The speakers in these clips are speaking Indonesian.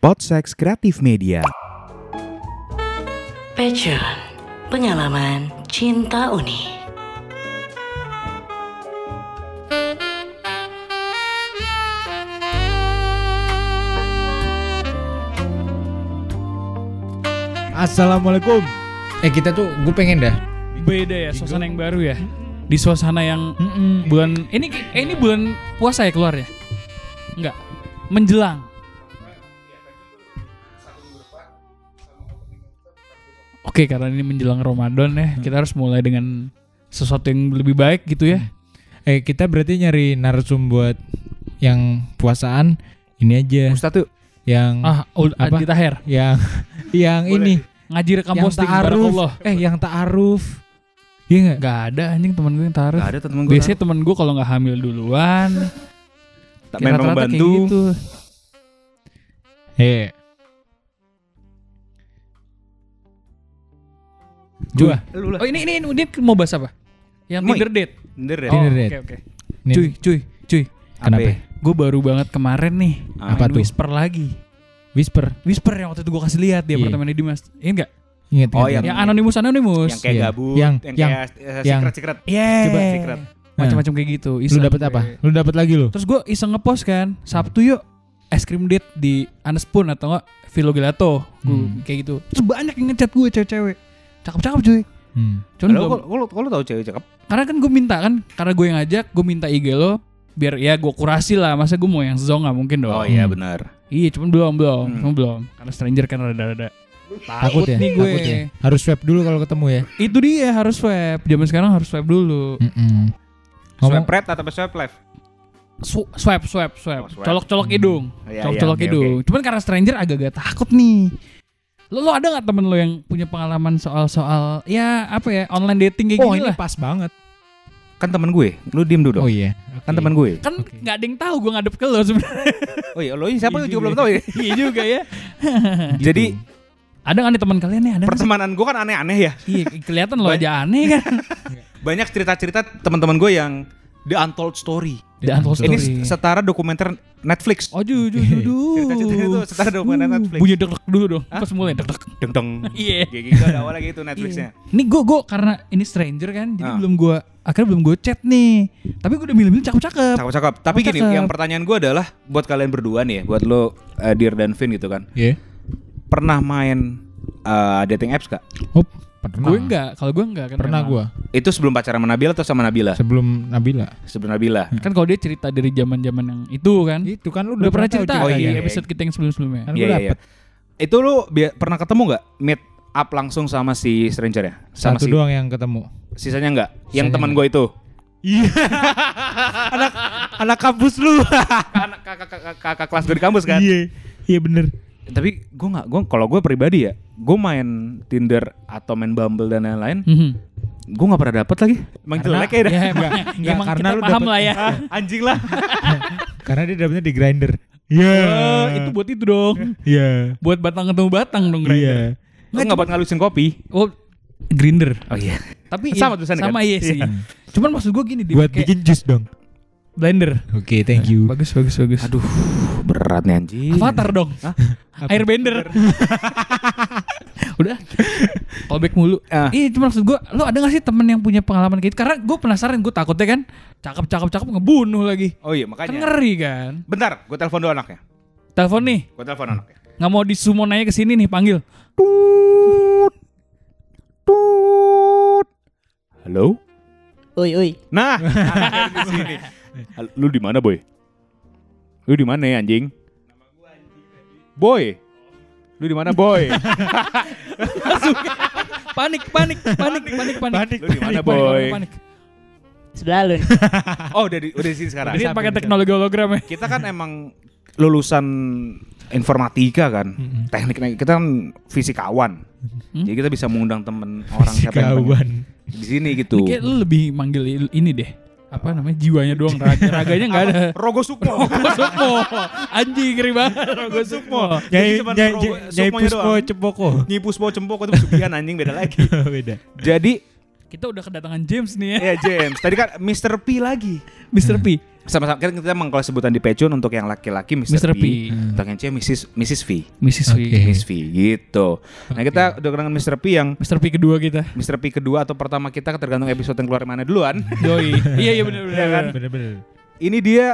Podsex Kreatif Media. Passion, pengalaman cinta unik. Assalamualaikum. Eh kita tuh gue pengen dah. beda ya suasana yang baru ya di suasana yang Mm-mm. bulan ini eh, ini bulan puasa ya keluar ya enggak menjelang Oke karena ini menjelang Ramadan ya kita harus mulai dengan sesuatu yang lebih baik gitu ya Eh kita berarti nyari narsum buat yang puasaan ini aja. Ustaz tuh Yang ah ul- Apa? Adi Taher yang yang ini ngaji rekam yang posting ta'aruf. Eh yang ta'aruf. Iya enggak? Gak ada anjing teman gue yang taruh Gak ada temen gue Biasanya temen gue kalau nggak hamil duluan tak kayak memang membantu. gitu. Eh. Jua. Lu lah. Oh ini ini ini mau bahas apa? Yang Moi. Tinder date. Bener ya? Oh, Tinder oke date. oke. Ini- Cuy, cuy, cuy. Kenapa? Apa? Gue baru banget kemarin nih. Apa main tuh? Whisper lagi. Whisper. Whisper yang waktu itu gue kasih lihat di Iya. apartemennya Dimas. Ini enggak? Ingat Oh, ingat, yang- Yang anonimus anonimus. Yang kayak Iya. gabut, Yang- yang, yang- kayak uh, yang- secret secret. Iya. Coba secret. Macam-macam kayak gitu. Lu iseng dapat gue. apa? Lu dapat lagi lu? Terus gue iseng ngepost kan. Sabtu yuk es krim date di Anespoon atau enggak Vilo Gelato. Gua Hmm. kayak gitu. Terus banyak yang ngechat gue cewek-cewek. Cakep-cakep cuy. Hmm. Cuman Kalau belum- kalau kalau tahu cewek cakep. karena kan gue minta kan karena gue yang ngajak gue minta IG lo biar ya gue kurasi lah masa gue mau yang zong nggak mungkin dong Oh iya Hmm. benar. iya cuman belum belum Hmm. cuman belum karena stranger kan rada-rada Takut ya? nih gue Takut ya? Harus swab dulu kalau ketemu ya. itu dia harus swab zaman sekarang harus swab dulu Mm-mm. Ngomong Swipe right atau swipe left? Su- swab swab swab Oh, swab. colok colok Hmm. hidung Iya, colok iya, colok oke, hidung cuman karena stranger agak-agak takut nih lo lo ada nggak temen lo yang punya pengalaman soal soal ya apa ya online dating kayak Oh gini ini lah pas banget. Kan temen gue. Lu diem dulu dong. Oh iya. Kan temen gue. kan Oke. nggak ada yang tahu gue ngadep ke lo sebenarnya Oh iya, lo ini siapa Iya lu juga juga. belum tahu ya. iya juga ya Jadi ada nggak nih teman kalian nih ada pertemanan gue kan aneh-aneh ya. Iya kelihatan lo aja aneh kan. Banyak cerita-cerita teman-teman gue yang the untold story. The Untold Ini Story. setara dokumenter Netflix. Oh ju ju ju ju. Cerita-cerita itu setara dokumenter Netflix. Bunyi deg deg dulu dong. Hah? Pas mulai deg deg. Deng deng. Iya. Gitu ada awalnya gitu Netflixnya. Ini gue gue karena ini stranger kan, jadi Ah. belum gue akhirnya belum gue chat nih. Tapi gue udah milih-milih cakep-cakep. Cakep-cakep. Tapi Oh, gini, cakep. yang pertanyaan gue adalah buat kalian berdua nih ya, buat lo eh, Dear dan Vin gitu kan. Iya. Pernah main eh, dating apps gak? Oh, pernah. Gue enggak, kalau gue enggak kan. Pernah gua Itu sebelum pacaran sama Nabila atau sama Nabila? sebelum Nabila. Sebelum Nabila. Kan kalau dia cerita dari zaman-zaman yang itu kan. Itu kan lu Udah pernah cerita Oh, di iya. episode kita yang sebelum-sebelumnya. Kan Iya, gua iya, iya. dapet. Itu lu pernah ketemu nggak meet up langsung sama si stranger ya? Sama Satu si doang yang ketemu. sisanya nggak? Yang Sisanya teman nggak. gue itu. Iya. anak anak kampus lu. Anak kakak kakak kakak kelas gue di kampus kan. Iya. Iya bener. Tapi gue nggak, gue kalau gue pribadi ya, gue main Tinder atau main Bumble dan lain-lain, Mhm. gue nggak pernah dapet lagi. Emang Karena- jelek ya dah. Ya emang, Enggak, emang karena kita lu paham dapet- lah ya. Ah, anjing lah. Karena dia dapetnya di grinder. Iya. Oh, itu buat itu dong. Iya. buat batang ketemu batang dong Grindr. Iya. Lu nggak buat ngalusin kopi? Oh, grinder. Oh iya. Tapi Sama iya, tulisannya sama kan? iya sih. Cuman maksud gue gini, Buat bikin jus dong. blender. Oke, thank you. Bagus, bagus, bagus. Aduh, berat nih anjing. Avatar dong. Airbender. Udah. Callback mulu. Ah. Iya, cuma maksud gue, lo ada gak sih temen yang punya pengalaman kayak gitu? Karena gue penasaran, gue takutnya kan cakep, cakep, cakep ngebunuh lagi. Oh iya, Kan makanya. ngeri kan. Bentar, gue telepon dulu anaknya. Telepon nih, Gue telepon anaknya. nggak mau disumo nanya ke sini nih, panggil. Tut. Tut. Halo? Oi, oi. Nah, anaknya di sini. Lu di mana, Boy? Lu di mana ya, anjing? Boy. Lu di mana, Boy? Panik, panik, panik, panik, panik. Lu di mana, Panik, panik, Boy? panik. Sebelah lu. Oh, udah di, udah di sini sekarang. Jadi pakai teknologi hologram ya. Kita kan emang lulusan informatika kan. Teknik kita kan fisikawan. Hmm? Jadi kita bisa mengundang temen orang siapa yang pengen di sini gitu. Kayak lu lebih manggil il- ini deh. Apa namanya? Jiwanya doang, raga, raganya nggak ada. Rogo Sukmo. Rogo Sukmo. Anjing ngeri banget Rogo Sukmo. Nyai nyai Rogo- nyai Puspo. Cepoko. Nyi Puspo Cempoko itu pesugihan anjing beda lagi. Beda. Jadi Kita udah kedatangan James nih ya. ya James, tadi kan Mr. P lagi. Mr. P. Sama-sama kita, kita emang kalau sebutan di Pecun untuk yang laki-laki Mr. Mr. P, P. untuk yang cewek Mrs. Mrs. V. Mrs. V. Oke. Miss V gitu. Nah kita udah dengan Mr. P yang Mr. P kedua kita. Mr. P kedua atau pertama kita tergantung episode yang keluar mana duluan. Yoi. iya iya benar benar. kan? Bener-bener. Ini dia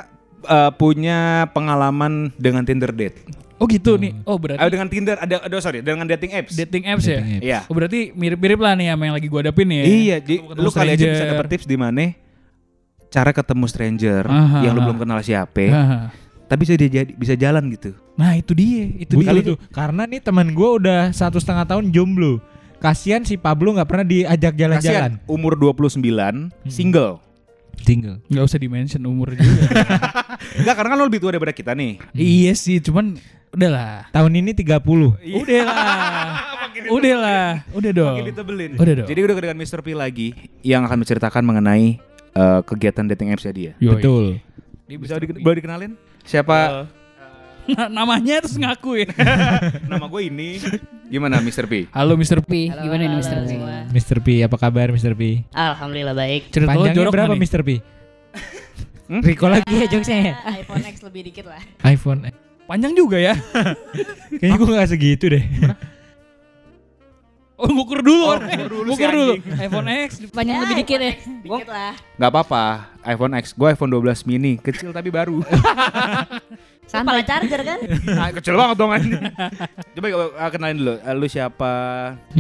uh, punya pengalaman dengan Tinder date. Oh gitu nih. Oh berarti Ah, dengan Tinder ada ada sorry dengan dating apps. dating apps ya? Dating apps. Iya. Oh berarti mirip-mirip lah nih sama yang lagi gua hadapin ya. Iya, jadi Ketemu lu kali aja bisa dapet tips di mana cara ketemu stranger Aha, yang lu aha. belum kenal siapa, Haha. tapi bisa dia jadi bisa jalan gitu. Nah itu dia, itu Butuh dia. tuh. Karena nih teman gue udah satu setengah tahun jomblo. Kasian si Pablo nggak pernah diajak jalan-jalan. Kasian, umur 29, single. Tinggal. Nggak usah di-mention umur juga. Enggak, karena kan lu lebih tua daripada kita nih. iya sih, cuman udahlah. Tahun ini 30. Udahlah. udahlah. Udah dong. Makin ditebelin. Udah dong. Jadi udah dengan Mr. P lagi yang akan menceritakan mengenai eh, kegiatan dating apps dia. Yoi. Betul. Dia Bisa di, boleh dikenalin? Siapa? Nah, namanya terus ngaku ya. Nama gue ini. Gimana Mr. P? Halo Mr. P. Halo, Gimana nih, halo Mr. P? semua. Mr. P, apa kabar Mr. P? Alhamdulillah baik. Cerita lo Panjangnya jorok berapa nih? Mr. P? Hmm? Rico lagi jokesnya ya. Ah, iPhone X lebih dikit lah. iPhone. Panjang juga ya. Kayaknya gue gak segitu deh. Oh ngukur dulu. Oh, ngukur dulu si Ngukur dulu. iPhone X. Panjang lebih dikit ya. Dikit lah. Gak apa-apa. iPhone X. Gue iPhone 12 mini. Kecil tapi baru. Kepala charger kan? ah, kecil banget dong anjing. Coba uh, kenalin dulu. Uh, lu siapa?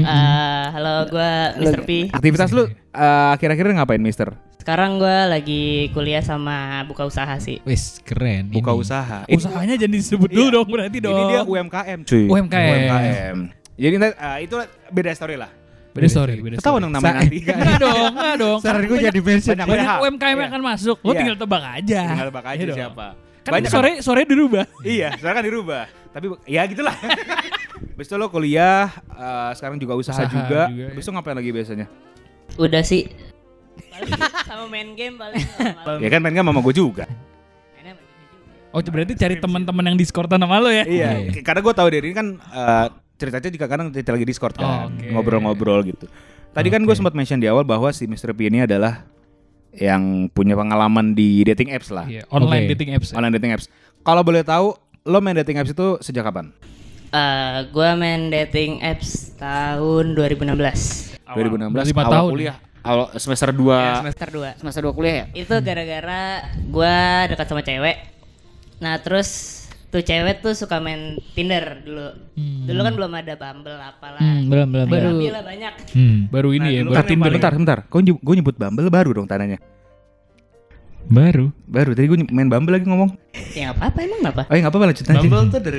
Ah, halo gua Mr. P. Aktivitas lu uh, akhir-akhir ngapain Mister? Sekarang gua lagi kuliah sama buka usaha sih. Wis keren. Buka ini. usaha. Usahanya jangan disebut dulu Iya. dong berarti dong. Ini dia UMKM cuy. UMKM. UMKM. Jadi uh, itu beda story lah. Beda story, beda story. dong namanya nanti. Enggak dong, enggak dong. Saran gue jadi mention. banyak- Banyak hal. UMKM yang Iya. akan masuk. Lo Iya. tinggal tebak aja. Tinggal tebak aja Iya siapa. Kan Banyak sore sore dirubah. Iya, sekarang kan dirubah. Tapi ya gitulah. Habis itu lo kuliah, uh, sekarang juga usaha, Usaha juga. juga, ya. Habis itu ngapain lagi biasanya? Udah sih. sama main game paling. Ya kan main kan mama gue juga. Oh, berarti cari teman-teman yang Discordan sama lo ya? Iya, Iya. karena gue tahu dari ini kan uh, ceritanya juga kadang cerita lagi Discord kan, Oh, ngobrol-ngobrol gitu. Tadi kan gue sempat mention di awal bahwa si Mr. P ini adalah yang punya pengalaman di dating apps lah, Iya, online Oke. dating apps. ya? online dating apps. Kalau boleh tahu, lo main dating apps itu sejak kapan? Ah, gua main dating apps tahun 2016. 2016 lima awal tahun. kuliah, awal semester 2 Semester 2. Semester 2 kuliah ya? Itu gara-gara gua dekat sama cewek. Nah, terus tuh cewek tuh suka main Tinder dulu. Dulu kan belum ada Bumble apalah. Hmm, belum belum. Baru belum. lah banyak. Hmm. Baru ini ya, Nah, baru bentar, Tinder. bentar, bentar. Kau nyebut, gue nyebut Bumble baru dong tandanya. Baru. Baru tadi gue main Bumble lagi ngomong. Ya nggak apa-apa emang apa? Oh ya nggak apa-apa lanjut aja. Bumble tuh dari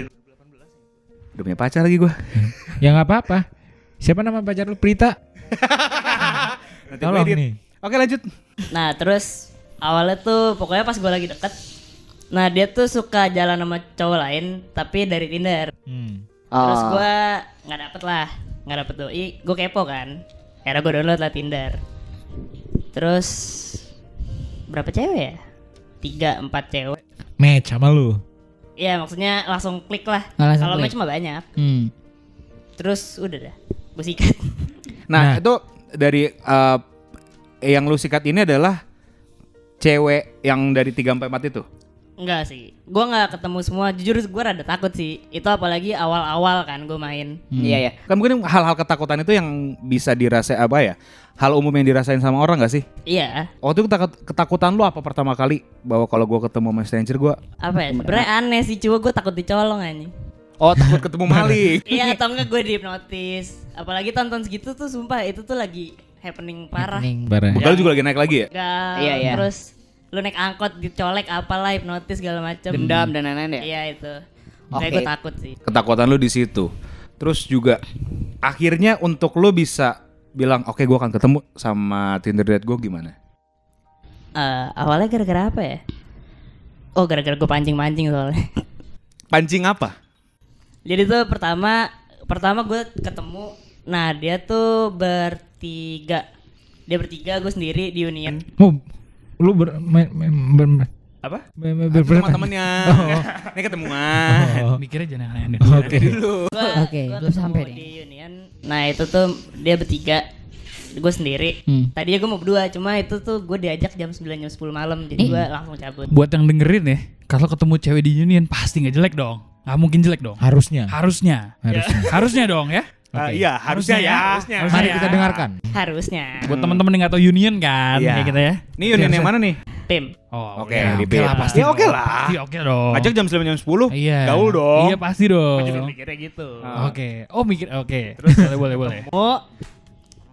Udah punya pacar lagi gue. Ya nggak apa-apa. Siapa nama pacar lu? Prita. Nanti Tolong nih. Oke lanjut. Nah, terus awalnya tuh pokoknya pas gua lagi deket Nah, dia tuh suka jalan sama cowok lain tapi dari Tinder. Hmm. Terus Oh. gua nggak dapet lah, nggak dapet doi. Gue kepo kan. Akhirnya gue download lah Tinder. Terus berapa cewek ya? Tiga, empat cewek. Match sama lu. Iya maksudnya langsung klik lah. Langsung Kalau match mah banyak. Hmm. Terus udah dah, gue sikat. Nah, Nah. itu dari eh, yang lu sikat ini adalah cewek yang dari 3 sampai 4 itu. Enggak sih, gue nggak ketemu semua. Jujur gue rada takut sih. Itu apalagi awal-awal kan gue main. Iya ya. Kan mungkin hal-hal ketakutan itu yang bisa dirasain apa ya? Hal umum yang dirasain sama orang gak sih? Iya, Waktu itu ketakut- ketakutan lu apa pertama kali bahwa kalau gua ketemu sama stranger gua apa ya? Sebenernya aneh sih, cuma gue takut dicolong anjing. oh takut ketemu maling. iya atau enggak gue dihipnotis. Apalagi tonton segitu tuh sumpah itu tuh lagi happening parah. Happening. Barang. Bekal juga lagi naik lagi ya? Gak, Iya, iya. Terus lu naik angkot dicolek apalah hipnotis segala macam. Dendam dan lain-lain ya. Iya itu. Oke. Kayak gue takut sih. Ketakutan lu di situ. Terus juga akhirnya untuk lu bisa bilang oke gua akan ketemu sama Tinder date gua gimana? Eh, awalnya gara-gara apa ya? Oh gara-gara gue pancing-pancing soalnya. Pancing apa? Jadi tuh pertama pertama gue ketemu, nah dia tuh bertiga, dia bertiga gue sendiri di Union. Mau lu ber, main, main, ber, ber, Apa? ber, ber, Itu ber- teman-temannya. Ini ketemuan. Oh. Mikirnya jangan aneh-aneh. Oke. Gua, Oke, belum sampai nih. di Union. Nah itu tuh dia bertiga. gue sendiri. Hmm. Tadinya gue mau berdua, cuma itu tuh gue diajak jam 9 jam 10 malam, jadi gue langsung cabut. Buat yang dengerin ya, kalau ketemu cewek di Union pasti nggak jelek dong. Nggak mungkin jelek dong. Harusnya. Harusnya. Harusnya. Harusnya dong ya. Ah, iya, harusnya ya. Harusnya. Mari kita dengarkan. Harusnya. Buat teman-teman yang nggak tahu Union kan, Iya. kayak gitu ya. Nih Union yang mana nih? Tim. Oh, Oke, di oke PIM. lah, pasti. Ya oke lah. Pasti oke dong. Ajak jam 9 jam 10. Iya. Gaul dong. Iya pasti dong. Gue juga mikirnya gitu. Ah. Oke. Oh mikir oke. Terus boleh boleh boleh. Mau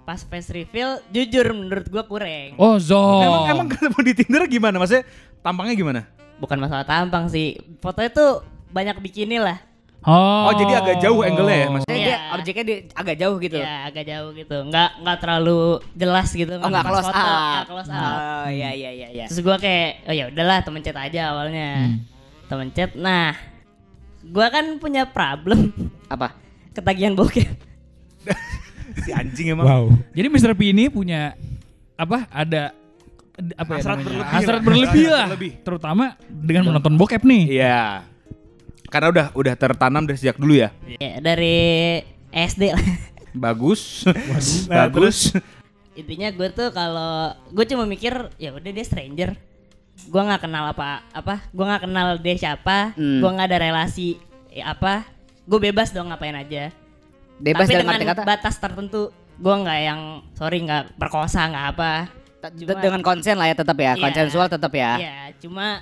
pas face reveal, jujur menurut gue kurang. Oh Zon. Emang emang ketemu di Tinder gimana? Maksudnya tampangnya gimana? Bukan masalah tampang sih. Fotonya tuh banyak bikini lah. Oh. Oh, jadi agak jauh angle-nya ya, Mas? Jadi Iya. dia objeknya dia agak jauh gitu. Ya agak jauh gitu. Nggak nggak terlalu jelas gitu. Oh nggak pas close foto, up. nggak close up. Oh iya iya iya iya. Terus gue kayak, oh ya udahlah temen chat aja awalnya. Hmm. Temen chat. Nah, gue kan punya problem Apa? ketagihan bokep. Si anjing emang. Wow. Jadi Mr. P ini punya apa? Ada apa ya Hasrat namanya? berlebih Hasrat lah. berlebih Hasrat lah. berlebih. Terutama dengan menonton bokep nih. Iya. Karena udah udah tertanam dari sejak dulu ya. Ya, dari SD lah. Bagus. Nah, Bagus. Intinya gue tuh kalau gue cuma mikir ya udah dia stranger. Gue nggak kenal apa apa. Gue nggak kenal dia siapa. Hmm. Gue nggak ada relasi ya apa. Gue bebas dong ngapain aja. Bebas Tapi dalam dengan kata batas tertentu. Gue nggak yang sorry nggak perkosa nggak apa. Cuma- dengan konsen lah ya tetap ya, Iya. konsensual tetap ya. Iya, cuma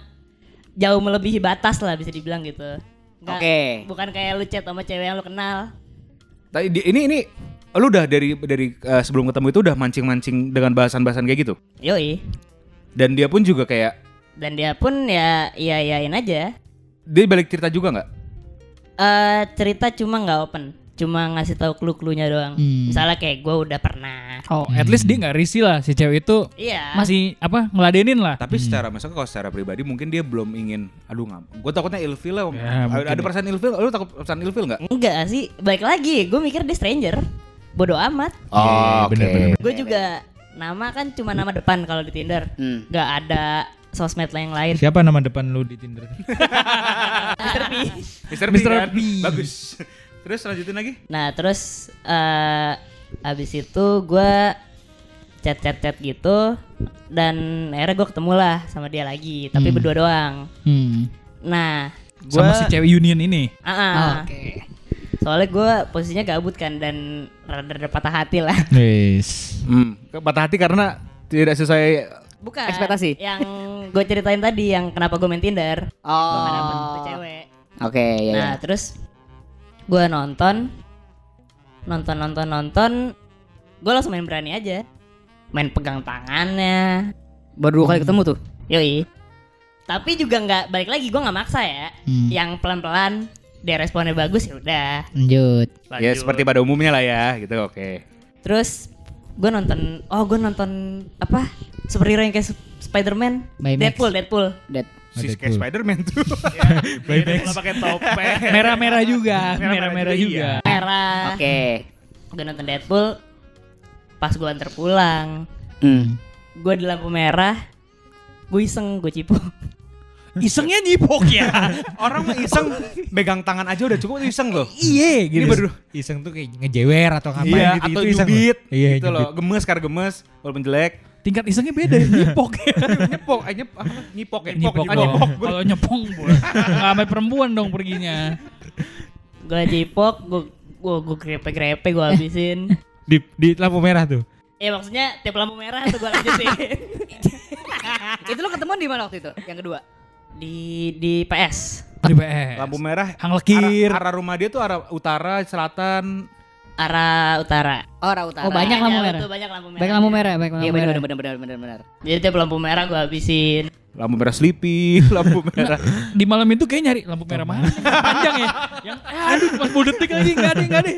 jauh melebihi batas lah bisa dibilang gitu. Oke. Bukan kayak lu chat sama cewek yang lu kenal. Tapi di- ini ini lu udah dari dari eh, sebelum ketemu itu udah mancing-mancing dengan bahasan-bahasan kayak gitu. Yoi. Dan dia pun juga kayak Dan dia pun ya iya iyain aja. dia balik cerita juga nggak? eh cerita cuma nggak open. Cuma ngasih tahu clue-cluenya doang. Hmm. Misalnya kayak gue udah pernah. Oh, at least dia nggak risih lah si cewek itu Iya. masih apa ngeladenin lah. Tapi secara misalnya kalau secara pribadi mungkin dia belum ingin aduh nggak. Gue takutnya ilfil lah. Ya, ada, ya. perasaan ilfil. Lu takut perasaan ilfil nggak? Enggak sih. Balik lagi. Gue mikir dia stranger. Bodoh amat. Oh, bener, bener, bener. Gue juga nama kan cuma nama depan kalau di Tinder. Hmm. Nggak ada sosmed lain lain. Siapa nama depan lu di Tinder? Mr. P. Mr. P. Mr. kan? P. Bagus. Terus lanjutin lagi. Nah terus eh abis itu gue chat chat chat gitu dan akhirnya gue ketemu lah sama dia lagi tapi Hmm. berdua doang. Hmm. Nah Sama gua- si cewek Union ini. Ah, ah. Oh, Oke. soalnya gue posisinya gabut kan dan rada-rada patah hati lah. Wis. Hmm. Patah hati karena tidak sesuai Bukan. Ekspektasi. Yang gue ceritain tadi yang kenapa gue main Tinder. Gue dapet Oh. cewek. Oke, ya. Nah terus gue nonton, nonton nonton nonton, gue langsung main berani aja, main pegang tangannya, Baru dua kali ketemu tuh. yoi. Tapi juga nggak balik lagi, gue nggak maksa ya, Hmm. yang pelan pelan dia responnya bagus ya udah. Lanjut. ya seperti pada umumnya lah ya gitu. Oke. Terus gue nonton, oh gue nonton apa superhero yang kayak Sp- Spider-Man, By Max. Deadpool, Deadpool. Dead. Si Ada kayak tuh. Spider-Man tuh. Baymax. pakai topeng. Merah-merah juga, Merah-merah juga, juga. Merah. Oke. Gue nonton Deadpool, pas gue antar pulang, Hmm. gue di lampu merah, gue iseng, gue cipu. Isengnya nyipok ya. Orang mah iseng megang tangan aja udah cukup iseng loh. Iya Ini gitu. baru Iseng tuh kayak ngejewer atau ngapain iya, gitu. atau itu iseng. Iya, gitu loh. Gemes karena gemes walaupun jelek. Tingkat isengnya beda, nyipok. nyepok, eh, nyep, apa? nyipok ya. nyipok ah, dong. nyepok. Kalau nyepong boleh. Nggak sampai perempuan dong perginya. gue cipok, gue gue gue grepe-grepe, gue habisin. Di di lampu merah tuh. ya maksudnya tiap lampu merah tuh gue lanjutin itu lo ketemu di mana waktu itu? Yang kedua. di di PS Di PS. Lampu merah. Hang lekir. Arah, arah rumah dia tuh arah utara, selatan. Arah utara. Oh, arah utara. Oh, banyak lampu Ya, merah. betul, banyak lampu merah. Baik lampu merah, baik lampu Iya merah. benar benar benar benar benar. Jadi tiap lampu merah gue habisin. Lampu merah sleepy, lampu merah. Di malam itu kayak nyari lampu merah mana yang panjang ya. Yang eh, aduh pas mau detik lagi enggak ada enggak ada.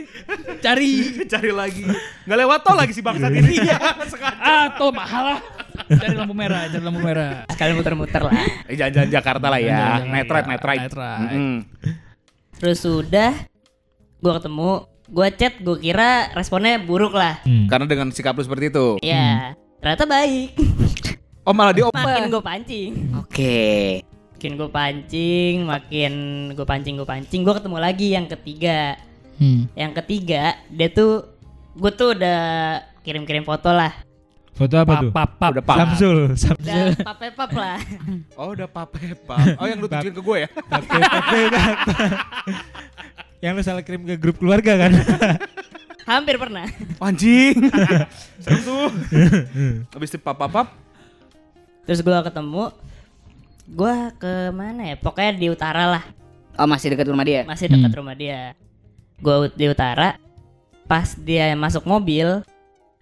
Cari Cari lagi. Nggak lewat tol lagi si bangsat ini. Iya. ah tol mahal lah. Cari lampu merah, cari lampu merah. Sekali muter-muter lah. Eh, Jalan-jalan Jakarta lah ya. Night ride, night ride. Terus sudah gue ketemu, gue chat, gue kira responnya buruk lah. Hmm. Karena dengan sikap lu seperti itu. Ya, ternyata baik. Oh malah dia Makin gue pancing. Oke. Makin gue pancing, makin gue pancing, gue pancing. Gue ketemu lagi yang ketiga. Hmm. Yang ketiga, dia tuh, gue tuh udah kirim-kirim foto lah. Foto apa tuh? Pap, pap, Udah pap. Samsul, Samsul. Udah papepap lah. Oh udah papepa. Oh yang lu tunjukin ke gue ya? Pape, pape, pape. Yang lu salah kirim ke grup keluarga kan? Hampir pernah. Anjing. Serem tuh. Habis itu pap pap. Terus gua ketemu gua ke mana ya? Pokoknya di utara lah. Oh masih dekat rumah dia. Masih dekat Hmm. rumah dia. Gua ut- di utara. Pas dia masuk mobil,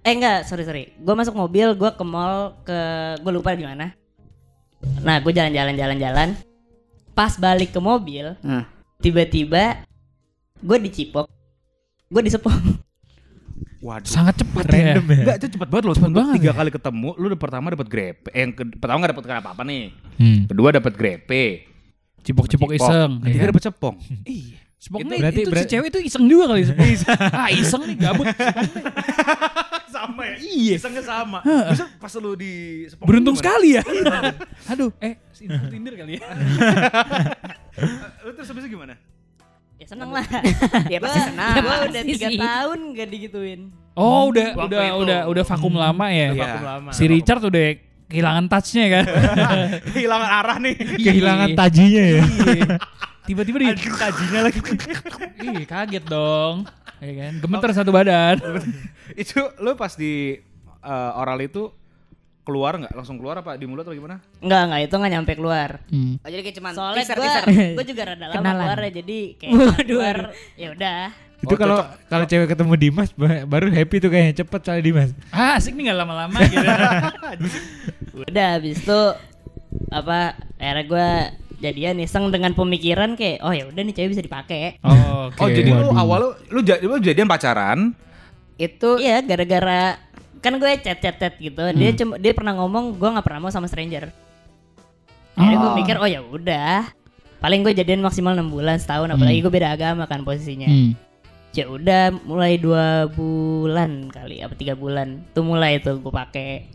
eh enggak, sorry sorry. Gua masuk mobil, gua ke mall ke gua lupa di mana. Nah, gua jalan-jalan jalan-jalan. Pas balik ke mobil, Nah. tiba-tiba gue dicipok. Gue disepong. Waduh. Sangat cepat ya. Random ya. Enggak, itu cepet banget loh. Cepet banget tiga ya. kali ketemu, lu udah pertama dapat grepe. Eh, yang ke- pertama nggak dapat apa-apa nih. Hmm. Kedua dapat grepe. Cipok-cipok Cipok. iseng. Ketiga Iya. dapat cepong. Iya. Sepok Itu berarti- itu si cewek itu iseng juga kali sepok. ah iseng nih gabut. sama ya? Iya. Isengnya sama. Bisa pas lu di sepong Beruntung gimana? sekali ya. Aduh, eh Tinder kali ya. Lu terus habis gimana? Ya seneng lah. Dia pasti senang. Gue udah tiga tahun gak digituin. Oh, udah Waktu udah itu. udah udah vakum lama ya. Iya. Si Richard udah kehilangan touch-nya kan. Kehilangan arah nih. Kehilangan Iya. tajinya ya. Iya. Tiba-tiba di tajinya lagi. Ih, kaget dong. Ya kan? Gemeter satu badan. itu lu pas di eh, oral itu keluar nggak? Langsung keluar apa di mulut atau gimana? Enggak, enggak itu enggak nyampe keluar. Oh, jadi kayak cuman Soalnya teaser, gue teaser. gue juga rada lama Kenalan. keluar ya jadi kayak keluar ya udah. Itu Oh, kalau kalau cewek ketemu Dimas ba- baru happy tuh kayaknya cepet soalnya Dimas. Ah, asik nih gak lama-lama gitu. Udah habis itu apa akhirnya gue jadian iseng dengan pemikiran kayak oh ya udah nih cewek bisa dipakai. Oh, oke. Oh jadi lu Waduh. awal lu lu, lu jadian pacaran Itu Iya gara-gara kan gue chat chat chat gitu dia cuma dia pernah ngomong gue nggak pernah mau sama stranger. Akhirnya gue Oh. mikir oh ya udah paling gue jadian maksimal enam bulan setahun apalagi gue beda agama kan posisinya. Hmm. Ya udah mulai dua bulan kali apa tiga bulan tuh mulai tuh gue pakai.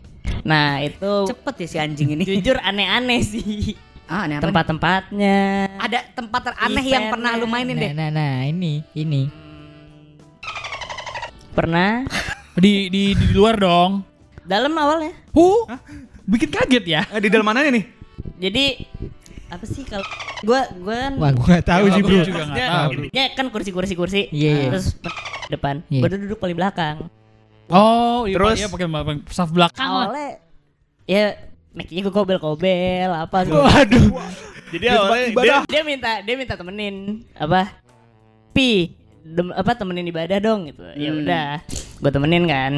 Nah itu cepet ya si anjing ini. jujur aneh-aneh sih Ah, aneh tempat-tempatnya. Ada tempat teraneh yang pernah lu mainin deh. nah, nah, ini, ini. Pernah Di, di di luar dong. dalam awalnya. Oh, bikin kaget ya. eh, di dalam mananya nih? Jadi apa sih kalau gua gua kan Wah, gua gak tahu sih, gua Bro. juga Ya, tahu. Ya kan kursi-kursi kursi. Iya, iya. Terus depan. Iya. Gua duduk paling belakang. Oh, iya, Terus? iya pakai saf belakang. Awalnya ya mic-nya gua kobel-kobel apa gitu. Waduh. Jadi awalnya Dia, dia minta dia minta temenin apa? Pi, dem- apa temenin ibadah dong gitu. Ya Hmm. udah, gua temenin kan.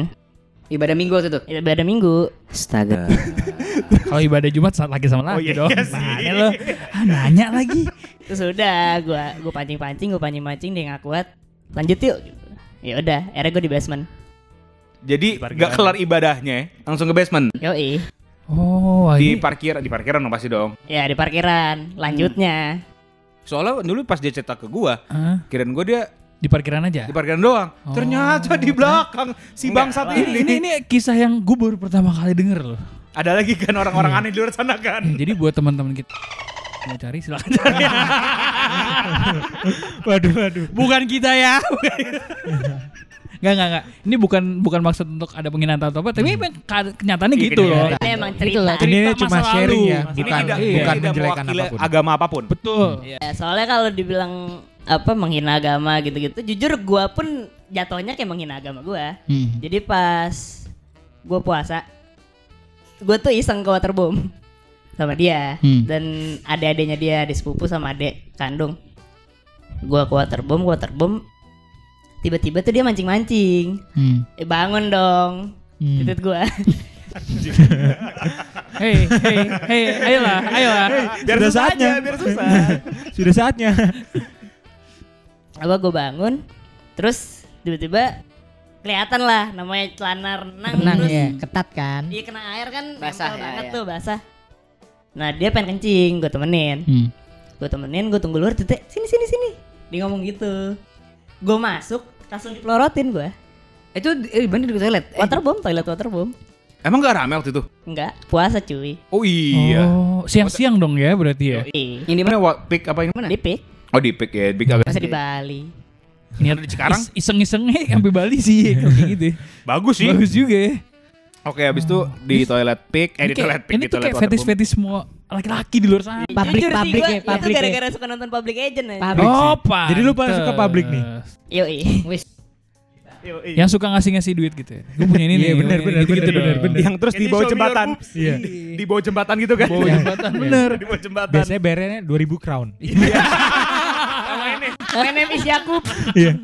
Ibadah minggu waktu itu. Ibadah minggu. Astaga. Kalau ibadah Jumat saat lagi sama lagi Oh, iya, dong. iya. Nanya lo. Ah, nanya lagi. Terus udah gua gua pancing-pancing, gua pancing-pancing dia nggak kuat. Lanjut yuk gitu. Ya udah, akhirnya gua di basement. Jadi nggak kelar ibadahnya, ya, langsung ke basement. Yoi. Oh, Di ini parkir di parkiran dong pasti dong. Ya di parkiran. Lanjutnya. Soalnya dulu pas dia cetak ke gua, Hah? kirain gua dia di parkiran aja. di parkiran doang. Oh. Ternyata di belakang si bangsat Ini, ini. ini ini kisah yang gue baru pertama kali denger loh. Ada lagi kan orang-orang aneh di luar sana kan. Jadi buat teman-teman kita mau cari silakan cari. Waduh, waduh. bukan kita ya. Enggak, enggak, enggak. Ini bukan bukan maksud untuk ada penghinaan atau apa, tapi ka- kenyataannya Iya, gitu loh. Ini emang Gitu cerita. lah. Cerita Ini cuma masa sharing lalu. ya, Masa Ini bukan tidak, Iya. bukan tidak menjelekan apa pun. agama apa pun. Betul. Ya, soalnya kalau dibilang apa menghina agama gitu-gitu, jujur gua pun jatuhnya kayak menghina agama gua. Hmm. Jadi pas gua puasa, gua tuh iseng ke waterbomb sama dia Hmm. dan adik-adiknya dia, adik sepupu sama adik kandung. Gua ke waterbomb, gua waterbomb. Tiba-tiba tuh dia mancing-mancing. Hmm. Eh bangun dong. Hmm. Titit gua. Hei, hei, hei, ayolah, ayolah. Biar Sudah susah saatnya. aja, biar susah. Sudah saatnya. apa gue bangun terus tiba-tiba kelihatan lah namanya celana renang Tenang terus ya, ketat kan. iya kena air kan Basah ya, banget ya. tuh basah nah dia pengen kencing gue temenin Hmm. gue temenin gue tunggu luar titik sini sini sini dia ngomong gitu gue masuk langsung dipelorotin gue Itu eh, bener di toilet. Eh, waterbomb toilet waterbomb Emang gak rame waktu itu? enggak puasa cuy Oh iya. Oh, siang-siang dong ya berarti ya. Di Mana pick apa ini? di pik Oh di pick ya, pick agak masa di Bali Niat di Cikarang? is- iseng-isengnya sampai Bali sih kalau kayak gitu. Bagus sih. Bagus juga ya. Oke, habis itu di toilet pick, eh Ini di toilet pick, ini di tuh toilet kayak fetis-fetis semua laki-laki di luar sana. Public, Jujur public ya, Itu public ya. gara-gara suka nonton Public Agent aja. Public. Oh, sih. Jadi lu paling suka public nih? Yoi. Wis. Yang suka ngasih-ngasih duit gitu ya. Gue punya ini nih. Iya, bener, bener, gitu-gitu bener, bener, bener. Yang terus di bawah jembatan. Iya. Di bawah jembatan gitu kan. Bawah jembatan, bener. Di bawah jembatan. Biasanya bayarnya 2000 crown. My name is Yakub. Iya.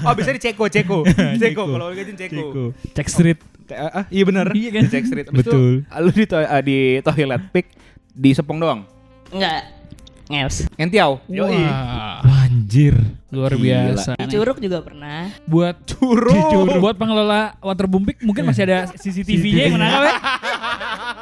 Oh, bisa di Ceko, Ceko. Ceko kalau gajian Ceko. Ceko. Check street. Ah, iya benar. Iya kan? Cek street. Betul. Itu, lu di, to- ah, di toilet pick di Sepong doang. Enggak. Ngeus. Ngentiau. Wah, Anjir. luar Gila. biasa. Di Curug juga pernah. Buat curug. Buat pengelola waterboom pick mungkin masih ada CCTV-nya yang menangkap ya.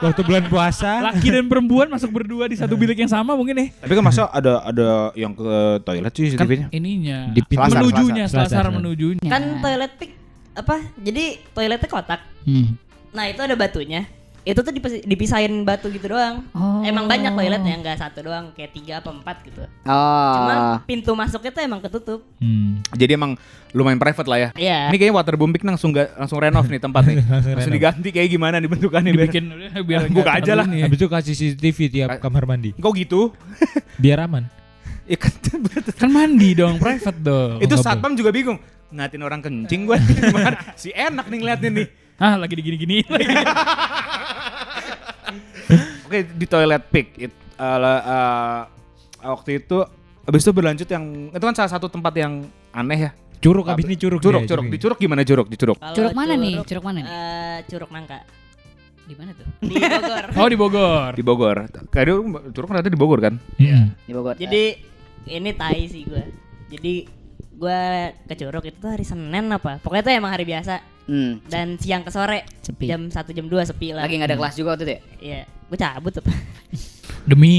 Waktu bulan puasa. Laki dan perempuan masuk berdua di satu bilik yang sama mungkin ya. Tapi kan masa ada ada yang ke toilet sih Kan CCTV-nya. ininya. Di pintu. menujunya, Selasar, selasar selasar. menujunya. Kan toilet pick apa? Jadi toiletnya kotak. Hmm. Nah, itu ada batunya. Itu tuh dipis- dipisahin batu gitu doang. Oh. Emang banyak toiletnya, enggak satu doang, kayak tiga apa empat gitu. Oh. Cuma pintu masuknya tuh emang ketutup. Hmm. Jadi emang lumayan private lah ya. Iya. Ini kayaknya waterboom pick langsung ga, langsung renov nih tempat nih. Langsung langsung diganti kayak gimana nih bentukannya biar. Dibikin udah biar Buka nggak aja lah. ya. Habis itu kasih CCTV tiap Ka- kamar mandi. Kok gitu? Biar aman. Ya kan, Kan mandi dong, private dong. itu nggak satpam juga bingung. Ngatin orang kencing gue? Si enak nih ngeliatin nih. Ah, lagi digini-gini. Oke di toilet pick it, uh, uh, waktu itu habis itu berlanjut yang itu kan salah satu tempat yang aneh ya. Curug habis ini curug. Curug, ya, curug. Di curug gimana curug? Di curug. Curug mana nih? Curug mana nih? Eh, curug nangka. Di mana tuh? Di Bogor. oh, di Bogor. Di Bogor. Kayak curug kan ada di Bogor kan? Iya. Di Bogor. Jadi ini tai sih gue. Jadi gue ke Curug itu tuh hari Senin apa? Pokoknya itu emang hari biasa Hmm. dan siang ke sore Sepi. jam 1 jam 2 sepi lah. Lagi nggak ada kelas juga waktu itu ya? Iya, gue cabut apa? Demi.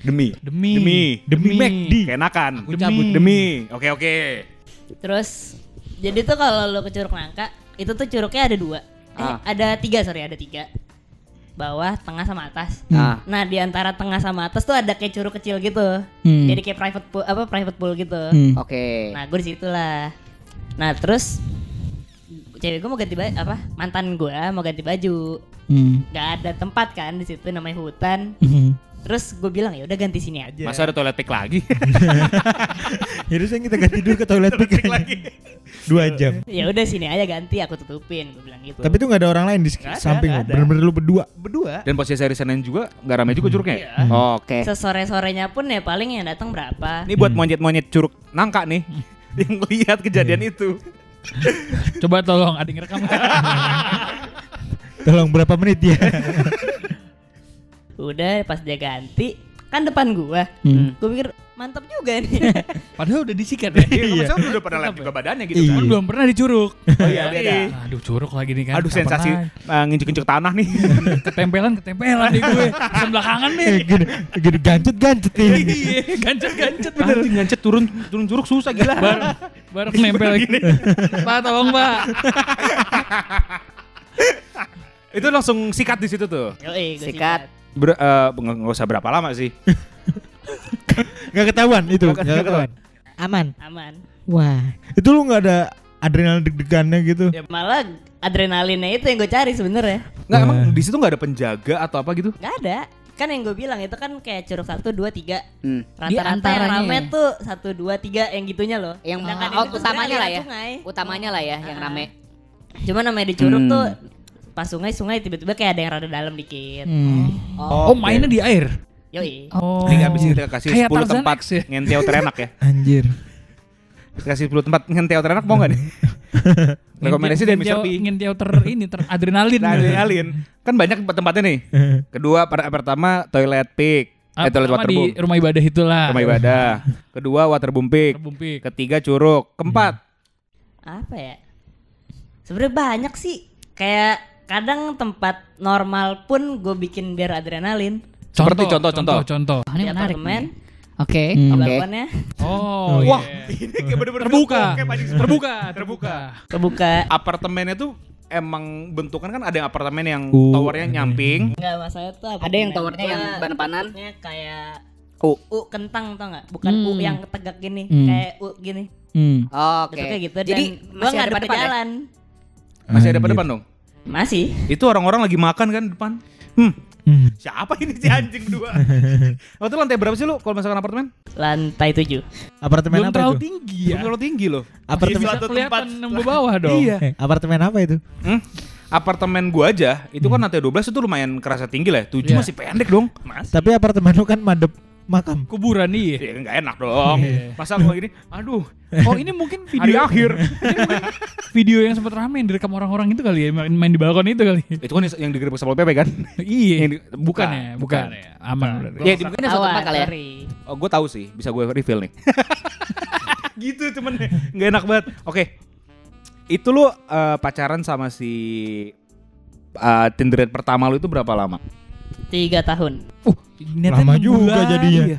Demi. Demi. Demi. Demi McD. Keenakan. Aku cabut. Demi. Oke oke. Terus jadi tuh kalau lo ke Curug Nangka itu tuh curugnya ada dua. Eh, Ah. ada tiga sorry ada tiga. Bawah, tengah sama atas. Ah. Nah di antara tengah sama atas tuh ada kayak curug kecil gitu. Hmm. Jadi kayak private pool apa private pool gitu. Oke. Nah gue di situ lah. Nah terus cewek gue mau ganti baju apa mantan gue mau ganti baju Hmm. nggak ada tempat kan di situ namanya hutan terus gue bilang ya udah ganti sini aja Masa ada toilet pick lagi? Jadi saya kita ganti dulu ke toilet pick lagi. Dua jam. ya udah sini aja ganti aku tutupin gue bilang gitu Tapi itu nggak ada orang lain di ada, samping ada. Bener-bener lu berdua. berdua Dan posisi hari Senin juga nggak ramai juga curugnya. ya? Iya. Oke. sesore sorenya pun ya paling yang datang berapa Ini buat monyet-monyet curug nangka nih yang lihat kejadian itu. Coba tolong ada yang rekam. Tolong berapa menit ya? udah pas dia ganti kan depan gua Hmm. gue pikir mantap juga nih Padahal udah disikat ya. Iya, masa udah pada lihat juga badannya gitu kan. Kan belum pernah di curug. Oh iya, beda. Aduh, curug lagi nih kan. Aduh Kapan sensasi uh, nginjek-injek tanah nih. ketempelan ketempelan nih gue. Sebelah kanan nih. gini, gini gancet gancet ini. Iya, gancet-gancet bener. Anjing ngancet turun turun curug susah gila. Bareng, bareng nempel lagi. Pak, tolong Pak. Itu langsung sikat di situ tuh. Yoi, Sikat. Ber, eh, nggak nggak usah berapa lama sih. Nggak ketahuan itu. Nggak ketahuan. ketahuan. Aman. aman Wah. Itu lu nggak ada adrenalin deg-degannya gitu. ya malah adrenalinnya itu yang gue cari sebenarnya Nggak emang di situ nggak ada penjaga atau apa gitu? nggak ada kan yang gue bilang itu kan kayak curug satu dua tiga Hmm. rata-rata yang rame tuh satu dua tiga yang gitunya loh Yang oh, tuh utamanya lah ya. sungai. Utamanya lah ya yang Ah. rame. cuma namanya di curug Hmm. tuh pas sungai sungai tiba-tiba kayak ada yang rada dalam dikit Oh, mainnya di air. Yoi Oh. Ini habis kita kasih Kayak 10 Tarzan tempat X ya? ngenteo terenak ya. Anjir. Kasih 10 tempat ngenteo terenak mau nggak nih? Rekomendasi dari Mr. P. Ingin ter ini ter adrenalin. Nah, adrenalin. Kan banyak tempat-tempatnya nih. Kedua, per- pertama toilet pick. Ah, Eh, toilet pertama di rumah ibadah itulah. Rumah ibadah. Kedua, waterboom pick. Ketiga, curug. Keempat, apa ya sebenarnya banyak sih kayak kadang tempat normal pun gue bikin biar adrenalin Seperti contoh, contoh. contoh. Oh, ini di menarik. apartemen. Oke. Oke. balkonnya Oh, Wah, iya. ini kayak bener-bener terbuka. terbuka, Terbuka. kebuka Apartemennya tuh emang bentukan kan ada yang apartemen yang Uh, towernya nyamping. Nggak masalah tuh Ada yang towernya yang ban-banan. Maksudnya kayak U. U kentang tau nggak? Bukan U Hmm. yang tegak gini, Hmm. kayak U gini. Hmm. Oke. Bentuknya gitu Jadi dan gua masih ada depan depan ya? jalan. Masih ada depan dong. Masih. Itu orang-orang lagi makan kan depan. Hmm. Hmm. Siapa ini si anjing berdua? Waktu lantai berapa sih lu kalau misalkan apartemen? Lantai 7. Apartemen Belum apa terlalu itu? tinggi Belum ya. terlalu tinggi loh. Apartemen- kelihatan tempat. nembus bawah dong. Iya. Eh, apartemen apa itu? Hmm? Apartemen gua aja itu kan lantai 12 itu lumayan kerasa tinggi lah. 7 Iya. masih pendek dong. Tapi apartemen lu kan madep makam. Kuburan nih. Ya enggak enak dong. Iya. Masa gua gini, aduh, Oh ini mungkin hari video akhir. video yang sempat rame yang direkam orang-orang itu kali ya main, main di balkon itu kali. itu kan yang digerebek Satpol PP kan? iya. Yang di- bukan, bukan, ya, bukan, bukan. ya. Aman. Ya, di- Mungkin suatu tempat kali ya. Oh, gue tahu sih, bisa gue reveal nih. gitu temen, nggak enak banget. Oke, itu lu eh, pacaran sama si uh, Tinder date pertama lu itu berapa lama? Tiga tahun. Uh, Lama juga bulan. jadinya. Iya.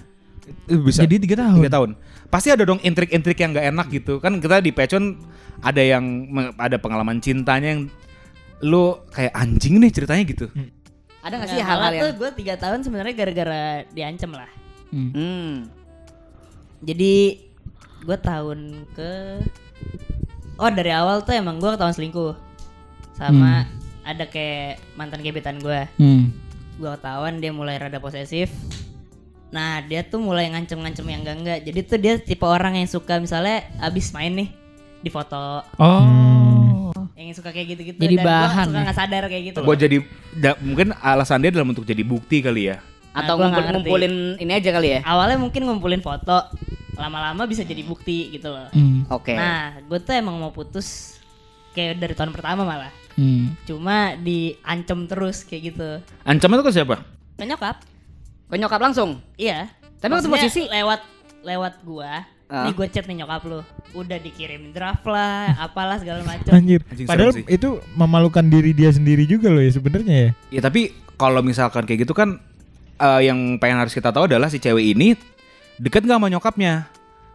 Eh, Bisa. Jadi tiga tahun. tiga tahun. Pasti ada dong intrik-intrik yang nggak enak gitu. Kan kita di Pecon ada yang ada pengalaman cintanya yang lu kayak anjing nih ceritanya gitu. Ada nggak Nah, sih hal-hal yang tuh gue tiga tahun sebenarnya gara-gara diancam lah. Hmm. Hmm. Jadi gue tahun ke oh dari awal tuh emang gue ketahuan selingkuh sama ada kayak mantan gebetan gue. Hmm. Gue ketahuan dia mulai rada posesif. Nah dia tuh mulai ngancem-ngancem yang enggak enggak. Jadi tuh dia tipe orang yang suka misalnya abis main nih di foto Oh. yang suka kayak gitu-gitu. Jadi Dan gua bahan suka ya? nggak sadar kayak gitu. Gue jadi da- mungkin alasan dia dalam untuk jadi bukti kali ya. Atau gua nggak ngumpul- ngumpulin ini aja kali ya. Awalnya mungkin ngumpulin foto, lama-lama bisa jadi bukti gitu loh. Hmm. Oke. Nah, gue tuh emang mau putus kayak dari tahun pertama malah. Hmm. Cuma diancem terus kayak gitu. Ancaman itu ke siapa? Ke nyokap? Ke nyokap langsung. Iya. Tapi waktu posisi- lewat lewat gua. Ah. Nih gue chat nih nyokap lu. Udah dikirim draft lah, apalah segala macam. Anjir. Anjing Padahal itu memalukan diri dia sendiri juga loh ya sebenarnya ya. Ya tapi kalau misalkan kayak gitu kan eh, yang pengen harus kita tahu adalah si cewek ini deket nggak sama nyokapnya.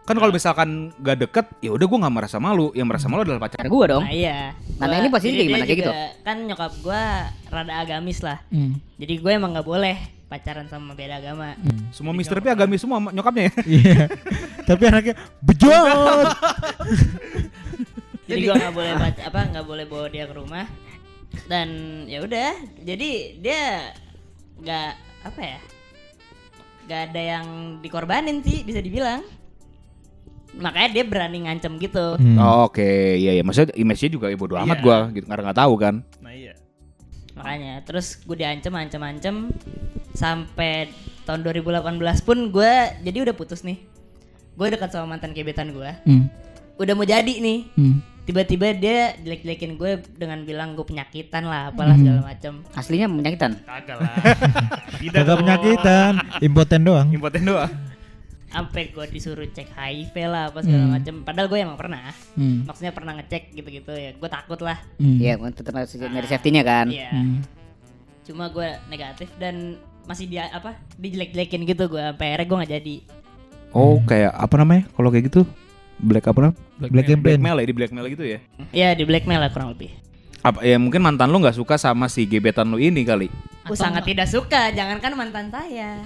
Kan kalau misalkan gak deket, ya udah gue nggak merasa malu. Yang merasa malu adalah pacar. Gua dong. Nah iya. Nah, Gua- ini posisi jadi kayak gimana? Kayak gitu? Kan nyokap gua rada agamis lah. Hmm. Jadi gue emang nggak boleh pacaran sama beda agama. Semua Mister P agamis semua nyokapnya ya. Iya. Tapi anaknya bejot. jadi gue nggak boleh baca, apa nggak boleh bawa dia ke rumah dan ya udah jadi dia nggak apa ya nggak ada yang dikorbanin sih bisa dibilang makanya dia berani ngancem gitu Hmm. Oh, Oke, iya iya. Maksudnya image-nya juga ya bodo amat Iya. gua gitu karena nggak tahu kan. makanya terus gue diancem ancem ancem sampai tahun 2018 pun gue jadi udah putus nih gue dekat sama mantan gebetan gue Hmm. udah mau jadi nih Hmm. tiba-tiba dia jelek-jelekin gue dengan bilang gue penyakitan lah apalah segala macam Aslinya menyakitan. Kagak lah. Kagak penyakitan, impoten doang. Impoten doang. Sampai gue disuruh cek HIV lah apa segala macam padahal gue emang pernah Hmm. maksudnya pernah ngecek gitu-gitu ya gue takut lah Hmm. Iya, tetap harus nyari safety-nya kan. iya Hmm. cuma gue negatif dan masih dia apa dijelek-jelekin gitu gue sampai akhirnya gue nggak jadi Oh, kayak apa namanya? Kalau kayak gitu black apa namanya? Black campaign. Blackmail ya, di blackmail gitu ya. ya di blackmail lah kurang lebih Apa ya mungkin mantan lu nggak suka sama si gebetan lu ini kali. aku sangat tidak suka jangankan mantan saya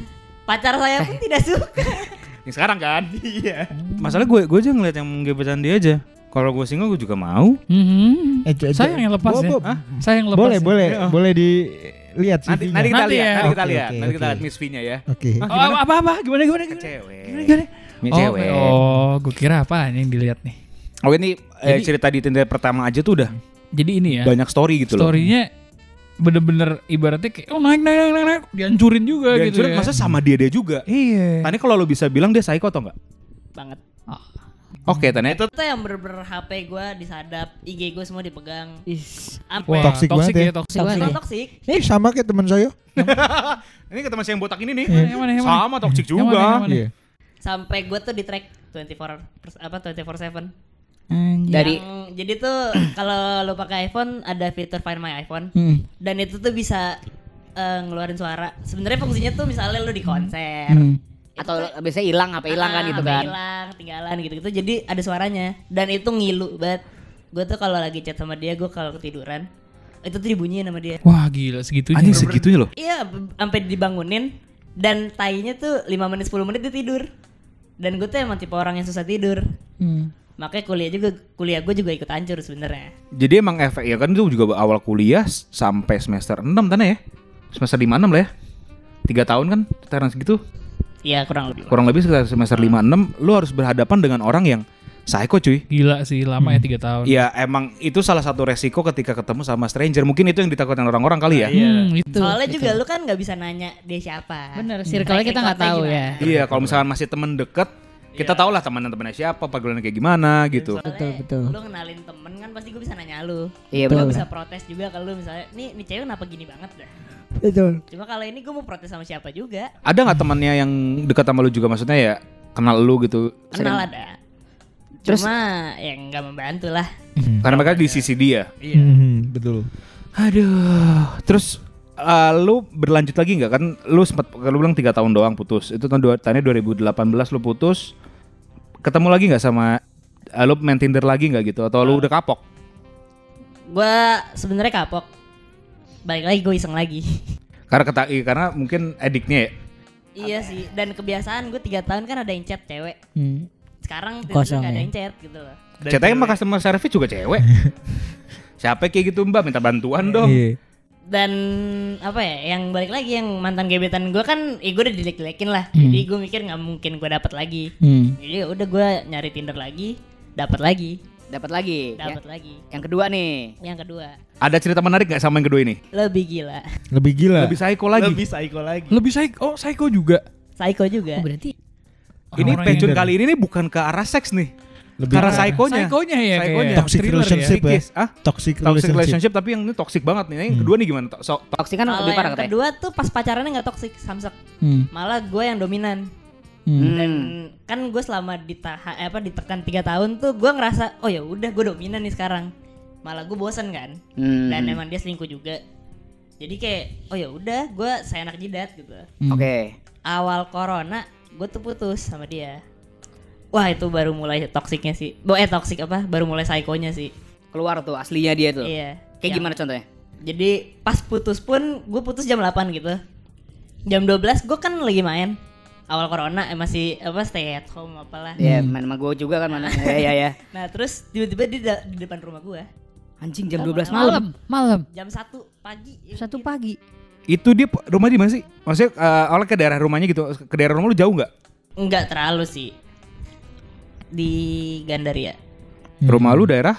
pacar saya pun tidak suka Yang sekarang kan? Iya. Masalah gue gue aja ngeliat yang gebetan dia aja. Kalau gue single gue juga mau. Hmm. Eh, co- Saya yang lepas Bo- ya. Hah? Saya yang lepas. Boleh, ya. boleh, Iya. boleh dilihat Nanti CV-nya. nanti kita Nanti lihat, ya. nanti kita lihat, oke, nanti kita oke. lihat Miss V-nya ya. Oke. Oh, apa, apa apa gimana gimana gimana? Cewek. Gimana, gimana? Oh, cewek. oh, gue kira apa yang dilihat nih. Oh ini eh, Jadi- cerita di Tinder pertama aja tuh udah Jadi ini ya. banyak story gitu loh. Story-nya bener-bener ibaratnya kayak oh naik naik naik naik, naik dihancurin juga Dan gitu ya. masa sama dia dia juga. Iya. Tadi kalau lo bisa bilang dia psycho atau enggak? banget Oke, Tanya itu itu yang bener-bener HP gue disadap IG gue semua dipegang Wah, sampai Toxic toxic banget ya, ya. toxic. Banget. toxic Ini sama kayak teman saya. ini ke teman saya yang botak ini nih. Yang mana, yang mana? Sama toxic Yang mana, juga. yang mana? Iya. sampai gue tuh di track 24 pers- apa 24/7 Anjir. Dari Yang- jadi tuh kalau lo pakai iPhone ada fitur Find My iPhone Hmm. dan itu tuh bisa eh, ngeluarin suara. Sebenarnya fungsinya tuh misalnya lo di konser Hmm. atau biasanya hilang apa hilang kan Ah, gitu apa kan. Hilang, tinggalan gitu-gitu. Jadi ada suaranya dan itu ngilu banget. Gue tuh kalau lagi chat sama dia, gue kalau ketiduran itu tuh dibunyiin sama dia. Wah gila segitunya. Anjing segitunya loh. Iya, sampai dibangunin dan tainya tuh 5 menit 10 menit dia tidur. Dan gue tuh emang tipe orang yang susah tidur. Hmm. Makanya kuliah juga kuliah gue juga ikut hancur sebenarnya. Jadi emang efek ya kan itu juga awal kuliah sampai semester 6 tanah ya. Semester 5 6 lah ya. Tiga tahun kan sekitaran segitu. Iya kurang lebih. Kurang lebih sekitar semester 5 6 lu harus berhadapan dengan orang yang psycho cuy. Gila sih lama ya tiga tahun. Iya emang itu salah satu resiko ketika ketemu sama stranger. Mungkin itu yang ditakutkan orang-orang kali ya. Hmm, itu. Soalnya juga lu kan nggak bisa nanya dia siapa. Bener, circle-nya kita nggak tahu ya. Iya, kalau misalkan masih temen deket, kita tau lah teman temennya siapa, pergaulannya kayak gimana gitu. Soalnya Betul, betul. Lu kenalin temen kan pasti gue bisa nanya lu. Iya, Gue betul. bisa protes juga kalau lu misalnya, nih nih cewek kenapa gini banget dah. Betul. Cuma kalau ini gue mau protes sama siapa juga. Ada nggak temannya yang dekat sama lu juga maksudnya ya kenal lu gitu? Kenal ada. Terus- Cuma yang nggak membantu lah. Karena mereka di sisi dia. Mhm, betul. Aduh, terus uh, lu berlanjut lagi nggak kan? Lu sempat lu bilang tiga tahun doang putus. Itu tahun dua, tahunnya 2018 lu putus. Ketemu lagi nggak sama uh, lu main Tinder lagi nggak gitu? Atau lu udah kapok? Gue sebenarnya kapok. Balik lagi gue iseng lagi. Karena keta iya, karena mungkin ediknya ya. iya sih. Dan kebiasaan gue tiga tahun kan ada yang chat cewek. Hmm. Sekarang nggak ada ya? yang chat gitu loh. Ceritanya sama customer service juga cewek. Siapa kayak gitu mbak minta bantuan dong. Iya. Dan apa ya, yang balik lagi yang mantan gebetan gue kan, eh gue udah dilek-lekin lah. Jadi gue mikir nggak mungkin gue dapet lagi. Hmm. Jadi ya udah gue nyari Tinder lagi, dapat lagi, Dapat lagi. ya. dapat lagi. Yang kedua nih. Yang kedua, Ada cerita menarik nggak sama yang kedua ini? lebih gila. Lebih gila. Lebih psycho lagi. Lebih psycho lagi. Lebih psycho, oh psycho juga. Psycho juga. Oh, berarti ini yang- kali ini nih bukan ke arah seks nih. Lebih Karena ke- psychonya. Psychonya ya Psychonya. Toxic thriller relationship ya. Psikis. Ah, Toxic toxic relationship. relationship tapi yang ini toxic banget nih. Yang kedua nih gimana? To- So, toksik kan Kalau lebih parah yang katanya. kedua tuh pas pacarannya nggak toksik, samsek. Hmm. Malah gue yang dominan. Hmm. Dan kan gue selama ditahan apa ditekan tiga tahun tuh gue ngerasa oh ya udah gue dominan nih sekarang. Malah gue bosen kan. Hmm. Dan emang dia selingkuh juga. Jadi kayak oh ya udah gue seenak jidat gitu. Hmm. Oke. Awal corona gue tuh putus sama dia. Wah itu baru mulai toksiknya sih. Bo eh toksik apa? Baru mulai psikonya sih. Keluar tuh aslinya dia tuh. Iya. Kayak Yang- gimana contohnya? Jadi pas putus pun gue putus jam 8 gitu. Jam 12 gue kan lagi main. Awal corona eh, masih apa stay at home apalah. Ya, main sama gue juga kan mana. ya ya ya. Nah terus tiba-tiba di, di depan rumah gue Anjing jam 12 malam. malam. jam 1 pagi. ya Satu pagi. itu dia rumah di mana sih? Maksudnya uh, awalnya ke daerah rumahnya gitu. Ke daerah rumah lu jauh nggak? Enggak terlalu sih. Di Gandaria. Rumah lu daerah?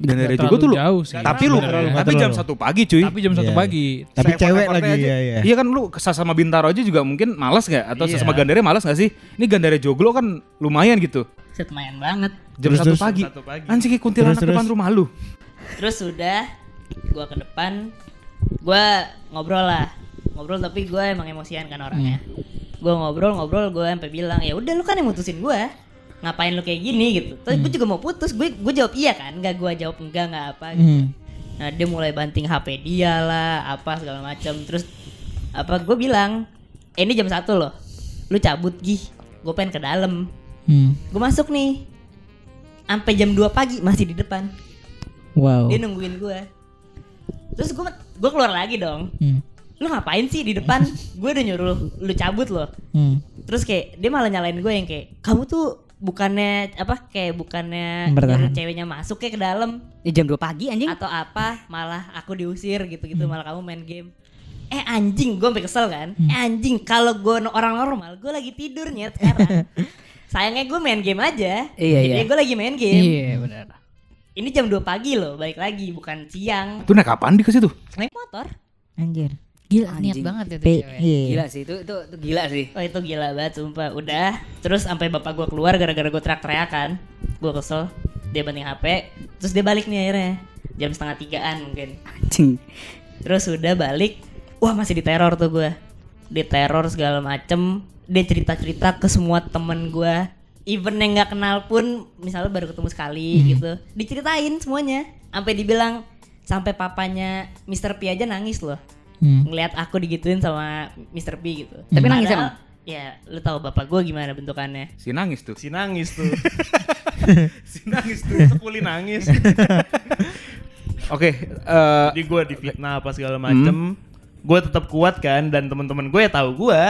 Daerah Nggak juga tuh lu. jauh sih. Tapi lu, tapi jam satu pagi cuy. Tapi jam satu Iya. pagi. Tapi cewek lagi aja. ya ya. Iya kan lu sama Bintaro aja juga mungkin males nggak? Atau Iya. sama Gandaria males nggak sih? Ini Gandaria Joglo kan lumayan gitu. Set main banget. Jam Terus, satu terus. pagi. Satu pagi. Anjing kuntilanak Terus, terus. depan rumah lu. Terus udah gua ke depan. Gua ngobrol lah. Ngobrol tapi gue emang emosian kan orangnya. Gua ngobrol ngobrol gue sampai bilang ya udah lu kan yang mutusin gua ngapain lu kayak gini gitu. Tapi gue juga mau putus. Gue gue jawab iya kan. Nggak gue jawab enggak nggak apa. Gitu. Hmm. Nah dia mulai banting HP dia lah, apa segala macam. Terus apa gue bilang, eh, ini jam satu loh, lu cabut gih, gue pengen ke dalam. Hmm. Gue masuk nih, sampai jam 2 pagi masih di depan. Wow. Dia nungguin gue. Terus gue gue keluar lagi dong. Hmm. Lu ngapain sih di depan? gue udah nyuruh lu cabut loh. Hmm. Terus kayak dia malah nyalain gue yang kayak kamu tuh bukannya apa kayak bukannya ceweknya masuk kayak ke dalam Ini jam 2 pagi anjing. atau apa malah aku diusir gitu-gitu malah kamu main game eh anjing gue sampai kesel kan eh anjing kalau gue orang normal gue lagi tidur nyet sekarang sayangnya gue main game aja Iya, jadi iya. gue lagi main game Iya benar. ini jam 2 pagi loh balik lagi bukan siang Tuh naik kapan di ke situ? naik motor Anjir. Gila niat Anjing. banget itu Pe- cewek. iya. Gila sih itu itu, itu gila sih. Oh itu gila banget sumpah Udah Terus sampai bapak gue keluar gara-gara gue teriak-teriakan Gue kesel Dia banting HP Terus dia balik nih akhirnya Jam setengah tigaan mungkin Anjing. Terus udah balik Wah masih diteror tuh gue Diteror segala macem Dia cerita-cerita ke semua temen gue Even yang gak kenal pun Misalnya baru ketemu sekali gitu Diceritain semuanya Sampai dibilang Sampai papanya Mr. P aja nangis loh Hmm. Ngeliat aku digituin sama Mr. P gitu Tapi nangis Padahal, Ya lu tahu bapak gue gimana bentukannya Si nangis tuh. Si nangis tuh. si nangis tuh. Sekuli nangis. Oke, eh Jadi gue difitnah apa segala macem. Gue tetap kuat kan dan teman-teman gue ya tahu gue.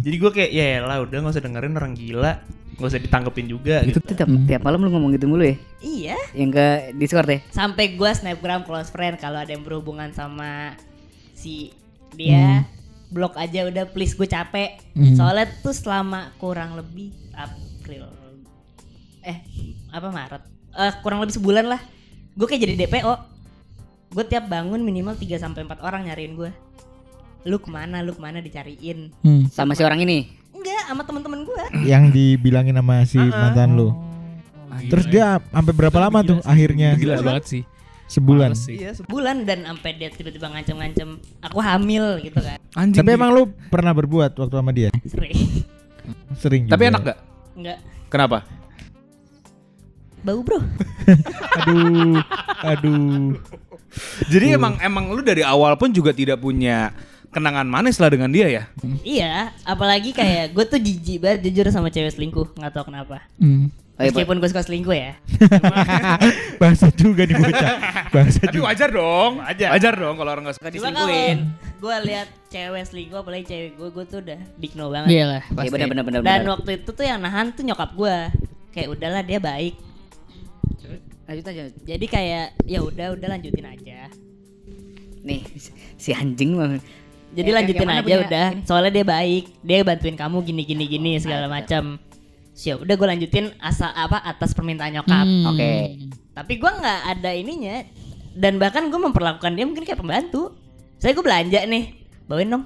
Jadi gue kayak ya lah udah nggak usah dengerin orang gila. nggak usah ditanggepin juga Itu gitu. tiap, tiap malam lu ngomong gitu mulu ya? Iya. Yang ke Discord ya? Sampai gua snapgram close friend kalau ada yang berhubungan sama si dia blok aja udah please gue capek. Hmm. Soalnya tuh selama kurang lebih April eh apa Maret Eh kurang lebih sebulan lah gue kayak jadi DPO gue tiap bangun minimal 3 sampai empat orang nyariin gue lu ke mana lu ke mana dicariin Hmm. Sama si orang ini? enggak sama temen-temen gue Yang dibilangin sama si mantan lu. Terus dia sampai berapa lama tuh akhirnya? Gila banget sih. Sebulan. Males sih. Iya, bulan dan sampai dia tiba-tiba ngancem-ngancem aku hamil gitu kan Anjing. Tapi emang lu pernah berbuat waktu sama dia? sering Sering juga. Tapi enak gak? enggak Kenapa? bau bro Aduh. Aduh. Jadi emang emang lu dari awal pun juga tidak punya kenangan manis lah dengan dia ya? iya apalagi kayak gue tuh jijik banget jujur sama cewek selingkuh nggak tahu kenapa Hmm. Oh, iya, meskipun gue suka selingkuh ya Bahasa juga nih bocah. Bahasa Tapi juga. wajar dong. Wajar. dong kalau orang gak suka diselingkuhin. gue lihat cewek selingkuh apalagi cewek gue gue tuh udah digno banget Iya lah. Iya benar benar benar. dan benar. waktu itu tuh yang nahan tuh nyokap gue kayak udahlah dia baik Lanjut aja. jadi kayak ya udah udah lanjutin aja Nih, si- anjing mah. jadi Ya, lanjutin aja punya udah ini? soalnya dia baik dia bantuin kamu gini gini gini segala macam siap udah gue lanjutin asal apa atas permintaan nyokap Hmm. Oke. tapi gue nggak ada ininya dan bahkan gue memperlakukan dia mungkin kayak pembantu saya gue belanja nih bawain dong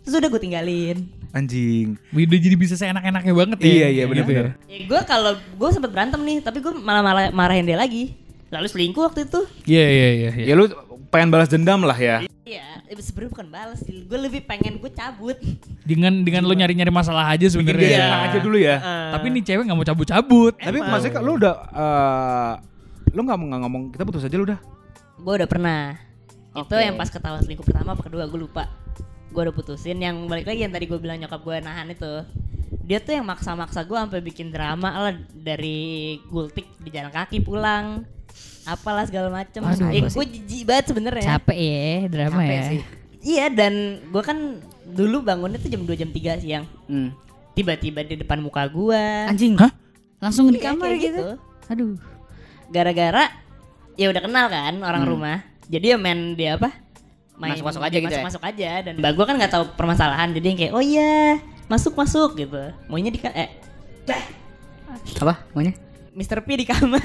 terus udah gue tinggalin Anjing. Udah jadi bisa seenak-enaknya banget ya. Iya iya benar-benar. ya gue kalau gue sempet berantem nih tapi gue malah malah marahin dia lagi lalu selingkuh waktu itu Iya iya iya. iya. Ya lu pengen balas dendam lah ya. iya sebenarnya bukan balas sih. Gue lebih pengen gue cabut. Dengan dengan lo nyari-nyari masalah aja sebenarnya. dia tenang aja dulu ya. Tapi nih cewek nggak mau cabut-cabut. Tapi maksudnya lu udah eh, lu nggak mau nggak ngomong kita putus aja lu udah. gue udah pernah. Itu Oke. yang pas ketahuan selingkuh pertama apa kedua gue lupa. Gue udah putusin. Yang balik lagi yang tadi gue bilang nyokap gue nahan itu. Dia tuh yang maksa-maksa gue sampai bikin drama lah dari gultik di jalan kaki pulang apalah segala macem Aduh, eh, gue jijik banget sebenarnya Capek ya drama Capek ya. sih. iya dan gue kan dulu bangunnya tuh jam 2 jam 3 siang Hmm. tiba-tiba di depan muka gue Anjing. Hah? Langsung di Iya, kamar kayak gitu. Aduh. gara-gara ya udah kenal kan orang Hmm. rumah jadi ya main dia apa Masuk-masuk aja gitu ya? masuk aja dan mbak gue kan nggak tahu permasalahan jadi yang kayak oh iya masuk masuk gitu maunya di ka- eh Apa? Maunya? Mr. P di kamar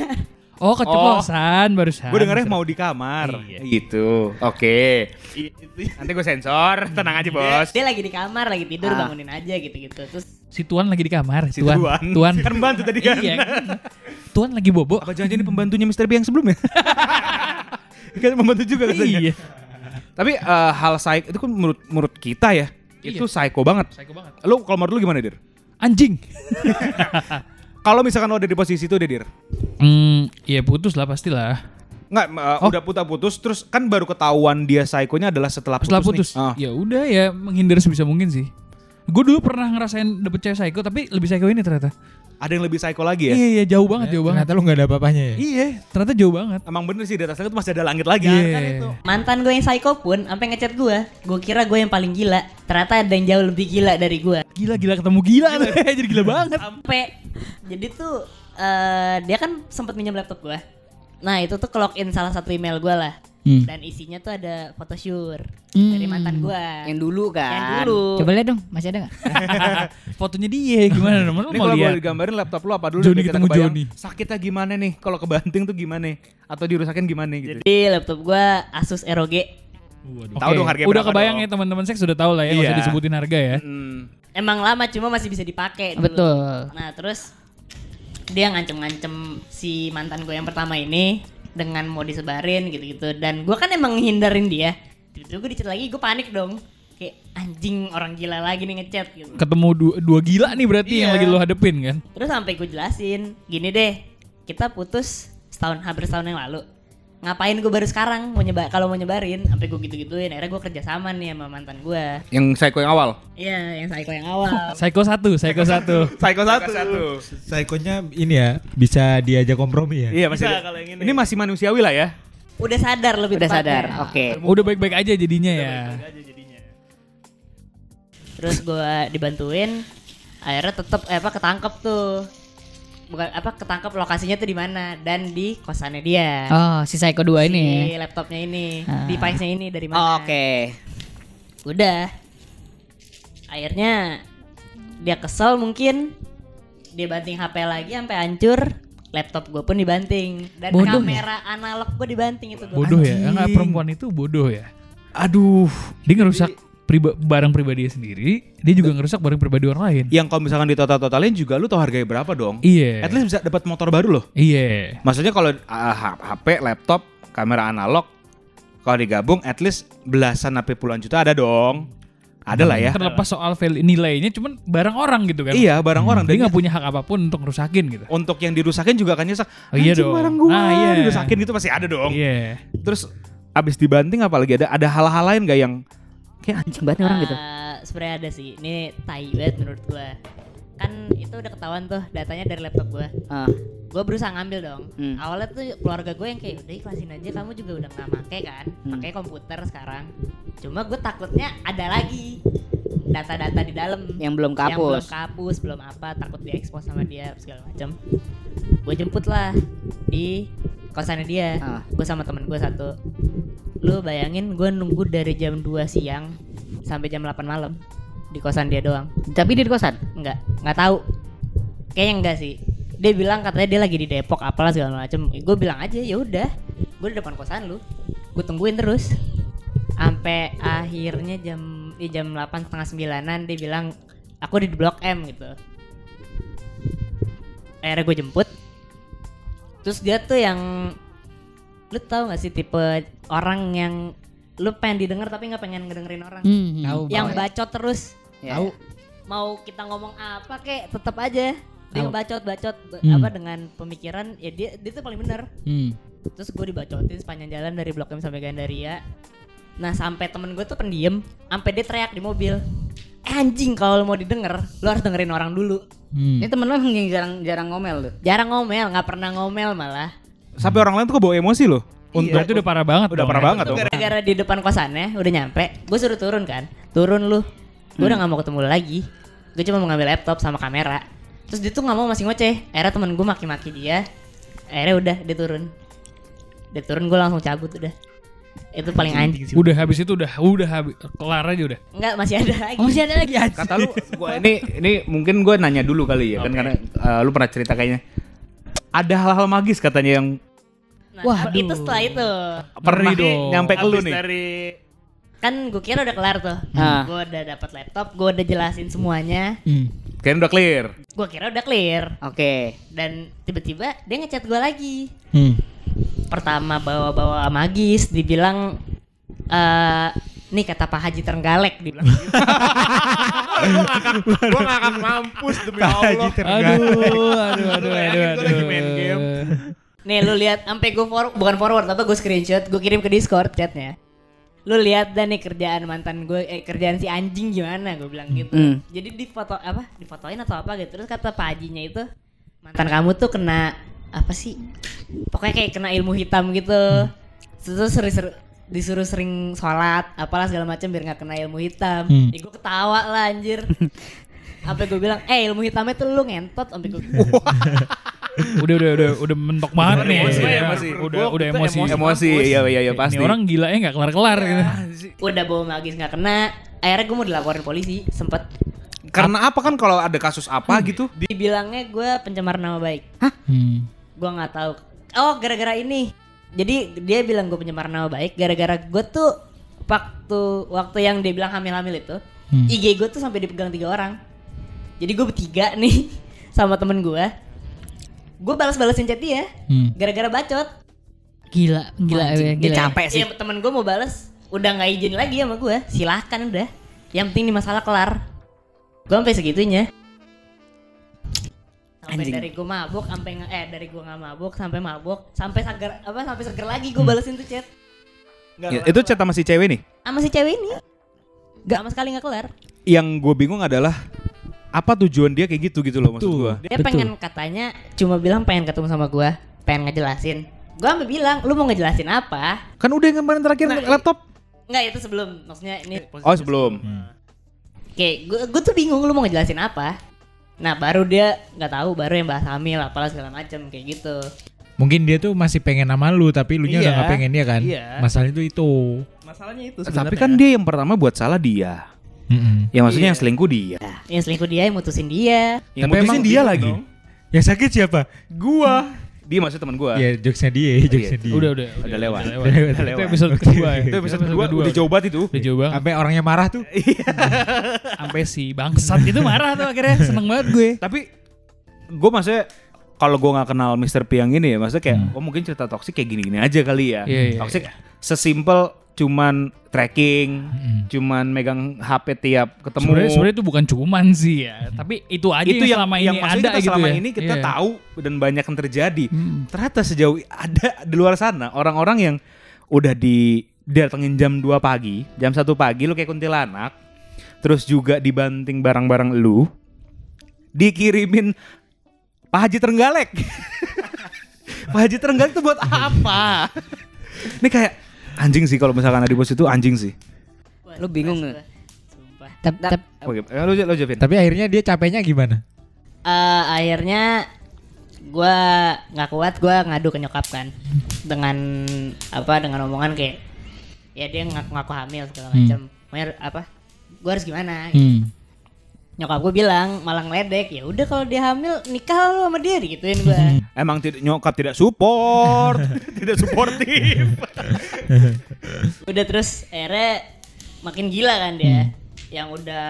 Oh keceplosan barusan. Gue dengarnya mau di kamar. Iya. Gitu. Oke. Nanti gue sensor. Tenang aja bos. dia lagi di kamar lagi tidur Ah. bangunin aja gitu gitu terus Si Tuan lagi di kamar. Si Tuan. Tuan. Tuan. Kan bantu tadi kan. Iya. Tuan lagi bobo. Apa jangan-jangan ini pembantunya Mr. B yang sebelumnya? kan pembantu juga katanya. Iya. Tapi eh, hal psycho itu kan menurut menurut kita ya. Itu psycho banget. Psycho banget. Lu kalau menurut lu gimana, Dir? Anjing. Kalau misalkan lo ada di posisi itu, deh, Dir. Hmm, ya putus lah pastilah. Nggak, eh, Oh. udah putus-putus terus kan baru ketahuan dia psycho-nya adalah setelah putus. Setelah nih. putus. Ah. Ya udah ya menghindar sebisa mungkin sih. Gue dulu pernah ngerasain dapet cewek psycho tapi lebih psycho ini ternyata. Ada yang lebih psycho lagi ya? Iya iya jauh banget jauh banget. Ternyata lu gak ada apa-apanya ya? Iya, ternyata jauh banget. Emang bener sih di atas langit tuh masih ada langit lagi. Iya. Kan itu. mantan gue yang psycho pun sampai ngechat gue gue kira gue yang paling gila ternyata ada yang jauh lebih gila dari gue Gila gila ketemu gila. Jadi gila banget. sampai jadi tuh eh, dia kan sempat minjem laptop gue nah itu tuh ke login salah satu email gue lah Hmm. dan isinya tuh ada foto syur Hmm. dari mantan gue Yang dulu kan. yang dulu Coba lihat dong, masih ada nggak? Fotonya dia gimana nomor lu Ini mau kalau boleh lihat? digambarin laptop lu apa dulu Johnny kita ketemu kebayang Johnny. Sakitnya gimana nih? Kalau kebanting tuh gimana? Atau dirusakin gimana gitu? jadi laptop gue Asus ROG Tahu Oke, dong harganya Udah kebayang dong. ya teman-teman seks sudah tahu lah ya, nggak usah disebutin harga ya. Hmm. emang lama cuma masih bisa dipakai dulu. Betul. nah terus dia ngancem-ngancem si mantan gue yang pertama ini dengan mau disebarin gitu-gitu. Dan gue kan emang hindarin dia. Tiba-tiba gue dicat lagi gue panik dong. Kayak anjing orang gila lagi nih ngechat gitu. Ketemu dua, dua gila nih berarti yang Iya. lagi lu hadepin kan? terus sampai gue jelasin gini deh kita putus setahun hampir setahun yang lalu ngapain gue baru sekarang mau nyebar kalau mau nyebarin sampai gue gitu-gituin akhirnya gue kerja sama nih sama mantan gue Yang psycho yang awal. iya yang psycho yang awal Psycho satu, Psycho satu. Psycho satu. Psycho-nya ini ya, bisa diajak kompromi ya? Iya masih. Bisa ada. kalau yang ini. Ini masih manusiawi lah ya. udah sadar lebih Udah sadar. Oke. Udah baik-baik aja jadinya ya. terus gue dibantuin akhirnya tetep eh, apa ketangkep tuh bukan apa ketangkep lokasinya tuh di mana dan di kosannya dia. Oh, si Psycho 2 ini. Si laptopnya ini, Ah. device-nya ini dari Oh, mana? Oke. Udah. Akhirnya dia kesel mungkin dia banting HP lagi sampai hancur. Laptop gue pun dibanting dan Bodoh ya? kamera analog gue dibanting itu gua. Bodoh ya. Anjing. Enggak perempuan itu bodoh ya. Aduh. Dia ngerusak priba- barang pribadi sendiri, dia juga ngerusak barang pribadi orang lain. Yang kalau misalkan ditotal-totalin juga lu tau harganya berapa dong? Iya. At least bisa dapat motor baru loh. Iya. Maksudnya kalau ah, H- HP, laptop, kamera analog, kalau digabung at least belasan sampai puluhan juta ada dong. Ada lah ya. Terlepas soal value nilainya, cuman barang orang gitu kan. Iya, barang orang. Dia nggak punya hak apa pun untuk ngerusakin gitu. untuk yang dirusakin juga kan nyesek. Oh, iya "Anjing, dong. barang gua Ah, iya. dirusakin gitu pasti ada dong. Iya. Terus abis dibanting apalagi ada ada hal-hal lain gak yang kayak Anjing banget nih orang gitu. Eh, Sebenarnya ada sih. Ini tai banget menurut gue. Kan itu udah ketahuan tuh datanya dari laptop gue. Ah. Gue berusaha ngambil dong. Hmm. Awalnya tuh keluarga gue yang kayak udah ikhlasin aja kamu juga udah nggak make kan, Hmm. pakai komputer sekarang. Cuma gue takutnya ada lagi data-data di dalam Yang belum yang belum kapus. kapus, belum apa, takut diekspos sama dia segala macam. Gue jemput lah di kosannya dia. Ah. Gue sama temen gue satu. Lu bayangin gue nunggu dari jam 2 siang sampai jam 8 malam di kosan dia doang. Tapi dia di kosan. Enggak, nggak tahu. Kayaknya enggak sih. Dia bilang katanya dia lagi di Depok apalah segala macem. Gue bilang aja ya udah, gue di depan kosan lu. Gue tungguin terus. Sampai akhirnya jam di jam 8 setengah sembilanan dia bilang aku di Blok M gitu. Akhirnya gue jemput. Terus dia tuh yang lu tahu gak sih tipe orang yang lu pengen didengar tapi nggak pengen ngedengerin orang. Hmm. Tahu. Yang bacot terus Ya. Tahu. mau kita ngomong apa kek tetap aja dia Tahu. ngebacot-bacot be- Hmm. apa dengan pemikiran ya dia dia tuh paling bener Hmm. terus gue dibacotin sepanjang jalan dari Blok M sampai Gandaria nah sampai temen gue tuh pendiem sampai dia teriak di mobil "Eh, anjing kalau lo mau didengar lo harus dengerin orang dulu Hmm. Ini temen lo yang jarang-jarang ngomel tuh. jarang ngomel nggak pernah ngomel malah sampai orang lain tuh kebawa emosi loh. Untuk Berarti udah parah banget. udah parah ya. banget dong. gara-gara di depan kosannya udah nyampe gue suruh turun kan turun lu gue udah nggak mau ketemu lu lagi gue cuma mau ngambil laptop sama kamera terus dia tuh nggak mau masih ngoceh akhirnya temen gue maki-maki dia akhirnya udah dia turun dia turun gue langsung cabut udah itu paling anjing sih Udah habis itu udah udah habis kelar aja udah. Enggak masih ada lagi Oh, masih ada lagi aja. Kata lu, gua ini ini mungkin gue nanya dulu kali ya kan karena eh, lu pernah cerita kayaknya. Ada hal-hal magis katanya yang nah, Wah, itu setelah itu pernah dong. nyampe ke lu nih. dari kan gue kira udah kelar tuh Ah. gue udah dapat laptop gue udah jelasin semuanya Hmm. Kayaknya udah clear. gue kira udah clear Oke. dan tiba-tiba dia ngechat gue lagi Hmm. pertama bawa-bawa magis dibilang eh nih kata Pak Haji Terenggalek dibilang gitu. gua ngakak mampus demi Allah. Aduh, aduh, aduh, Bayangin aduh, gua lagi aduh. main game. nih lu lihat sampai gue forward bukan forward apa gue screenshot gue kirim ke Discord chatnya lu lihat dan nih kerjaan mantan gue eh kerjaan si anjing gimana gue bilang gitu Hmm. jadi di foto apa difotoin atau apa gitu terus kata Pak Hajinya itu mantan kamu tuh kena apa sih pokoknya kayak kena ilmu hitam gitu terus sering disuruh sering sholat apalah segala macam biar nggak kena ilmu hitam Hmm. ya gue ketawa lah anjir sampai gue bilang eh ilmu hitamnya tuh lu ngentot sampai gue Udah udah udah udah mentok banget nih. emosi ya, Ya, masih. Udah udah emosi. emosi. Emosi, iya iya iya pasti. Ini orang gila ya nggak kelar-kelar gitu. udah bawa magis nggak kena akhirnya gue mau dilaporin polisi sempet Karena apa kan kalau ada kasus apa gitu? dibilangnya gue pencemar nama baik Hmm. gue nggak tahu oh gara-gara ini jadi dia bilang gue pencemar nama baik gara-gara gue tuh waktu waktu yang dia bilang hamil-hamil itu Hmm. IG gue tuh sampai dipegang tiga orang. Jadi gue bertiga nih sama temen gue gue balas-balasin chat dia Hmm. gara-gara bacot. Gila, gila, Anjing, gila. dia capek sih. Temen gue mau balas udah nggak izin lagi sama gue silahkan udah. Yang penting ini masalah kelar. Gue sampai segitunya sampai Anjing. dari gue mabuk sampai eh dari gue nggak mabuk sampai mabuk sampai seger apa sampai seger lagi gue balesin tuh chat Ya, itu chat sama si cewek nih. sama si cewek ini Gak sama sekali nggak kelar Yang gue bingung adalah apa tujuan dia kayak gitu gitu loh maksud Betul. gue. dia Betul. pengen katanya cuma bilang pengen ketemu sama gue pengen ngejelasin gue sampai bilang lu mau ngejelasin apa Kan udah yang kemarin terakhir Nah, laptop. Nggak itu sebelum maksudnya ini Oh sebelum. Kayak gue gue tuh bingung lu mau ngejelasin apa. Nah baru dia nggak tahu baru yang bahas hamil apalah segala macem kayak gitu. Mungkin dia tuh masih pengen sama lu tapi lu nya udah Iya, gak pengen dia kan. iya. Masalah itu itu. Masalahnya itu Tapi kan dia yang pertama buat salah dia. Mm-mm. Ya maksudnya yang selingkuh dia. Yang selingkuh dia yang mutusin dia. Yang Tapi mutusin emang dia bingung lagi. dong. Yang sakit siapa? Gua. Dia maksud teman gua. Ya jokesnya dia, jokesnya dia. Udah, udah, Udah lewat. Udah lewat. Itu episode kedua ya. Itu episode kedua udah jauh banget itu. Udah jauh banget. Sampai orangnya marah tuh. Sampai si bangsat itu marah tuh akhirnya. Seneng banget gue. Tapi gue maksudnya kalau gue nggak kenal Mr. P yang ini ya, maksudnya kayak oh mungkin cerita toksik kayak gini-gini aja kali ya. Iya, iya, toksik sesimpel cuman tracking, cuman megang HP tiap ketemu. Sebenarnya sebenarnya itu bukan cuman sih ya, tapi itu aja itu yang, selama ini maksudnya ada kita gitu selama ya. ini kita Iya. tahu dan banyak yang terjadi. Hmm. Ternyata sejauh ada di luar sana orang-orang yang udah di datengin jam 2 pagi, jam 1 pagi lu kayak kuntilanak, terus juga dibanting barang-barang lu, dikirimin Pak Haji Trenggalek. Pak Haji Trenggalek itu buat apa? Ini kayak anjing sih kalau misalkan ada di bos itu anjing sih. Lu bingung nggak? Sumpah. Tap, tap. Oke, eh, lu lu jawabin. Tapi akhirnya dia capeknya gimana? Eh, akhirnya gua nggak kuat gua ngadu ke nyokap kan dengan apa dengan omongan kayak ya dia ngaku-ngaku hamil segala macam Pokoknya apa gua harus gimana gitu. Hmm. Nyokap gue bilang malah ngeledek ya udah kalau dia hamil nikah lu sama dia gituin gua. Emang tidak nyokap tidak support, tidak suportif. udah terus akhirnya makin gila kan dia. Yang udah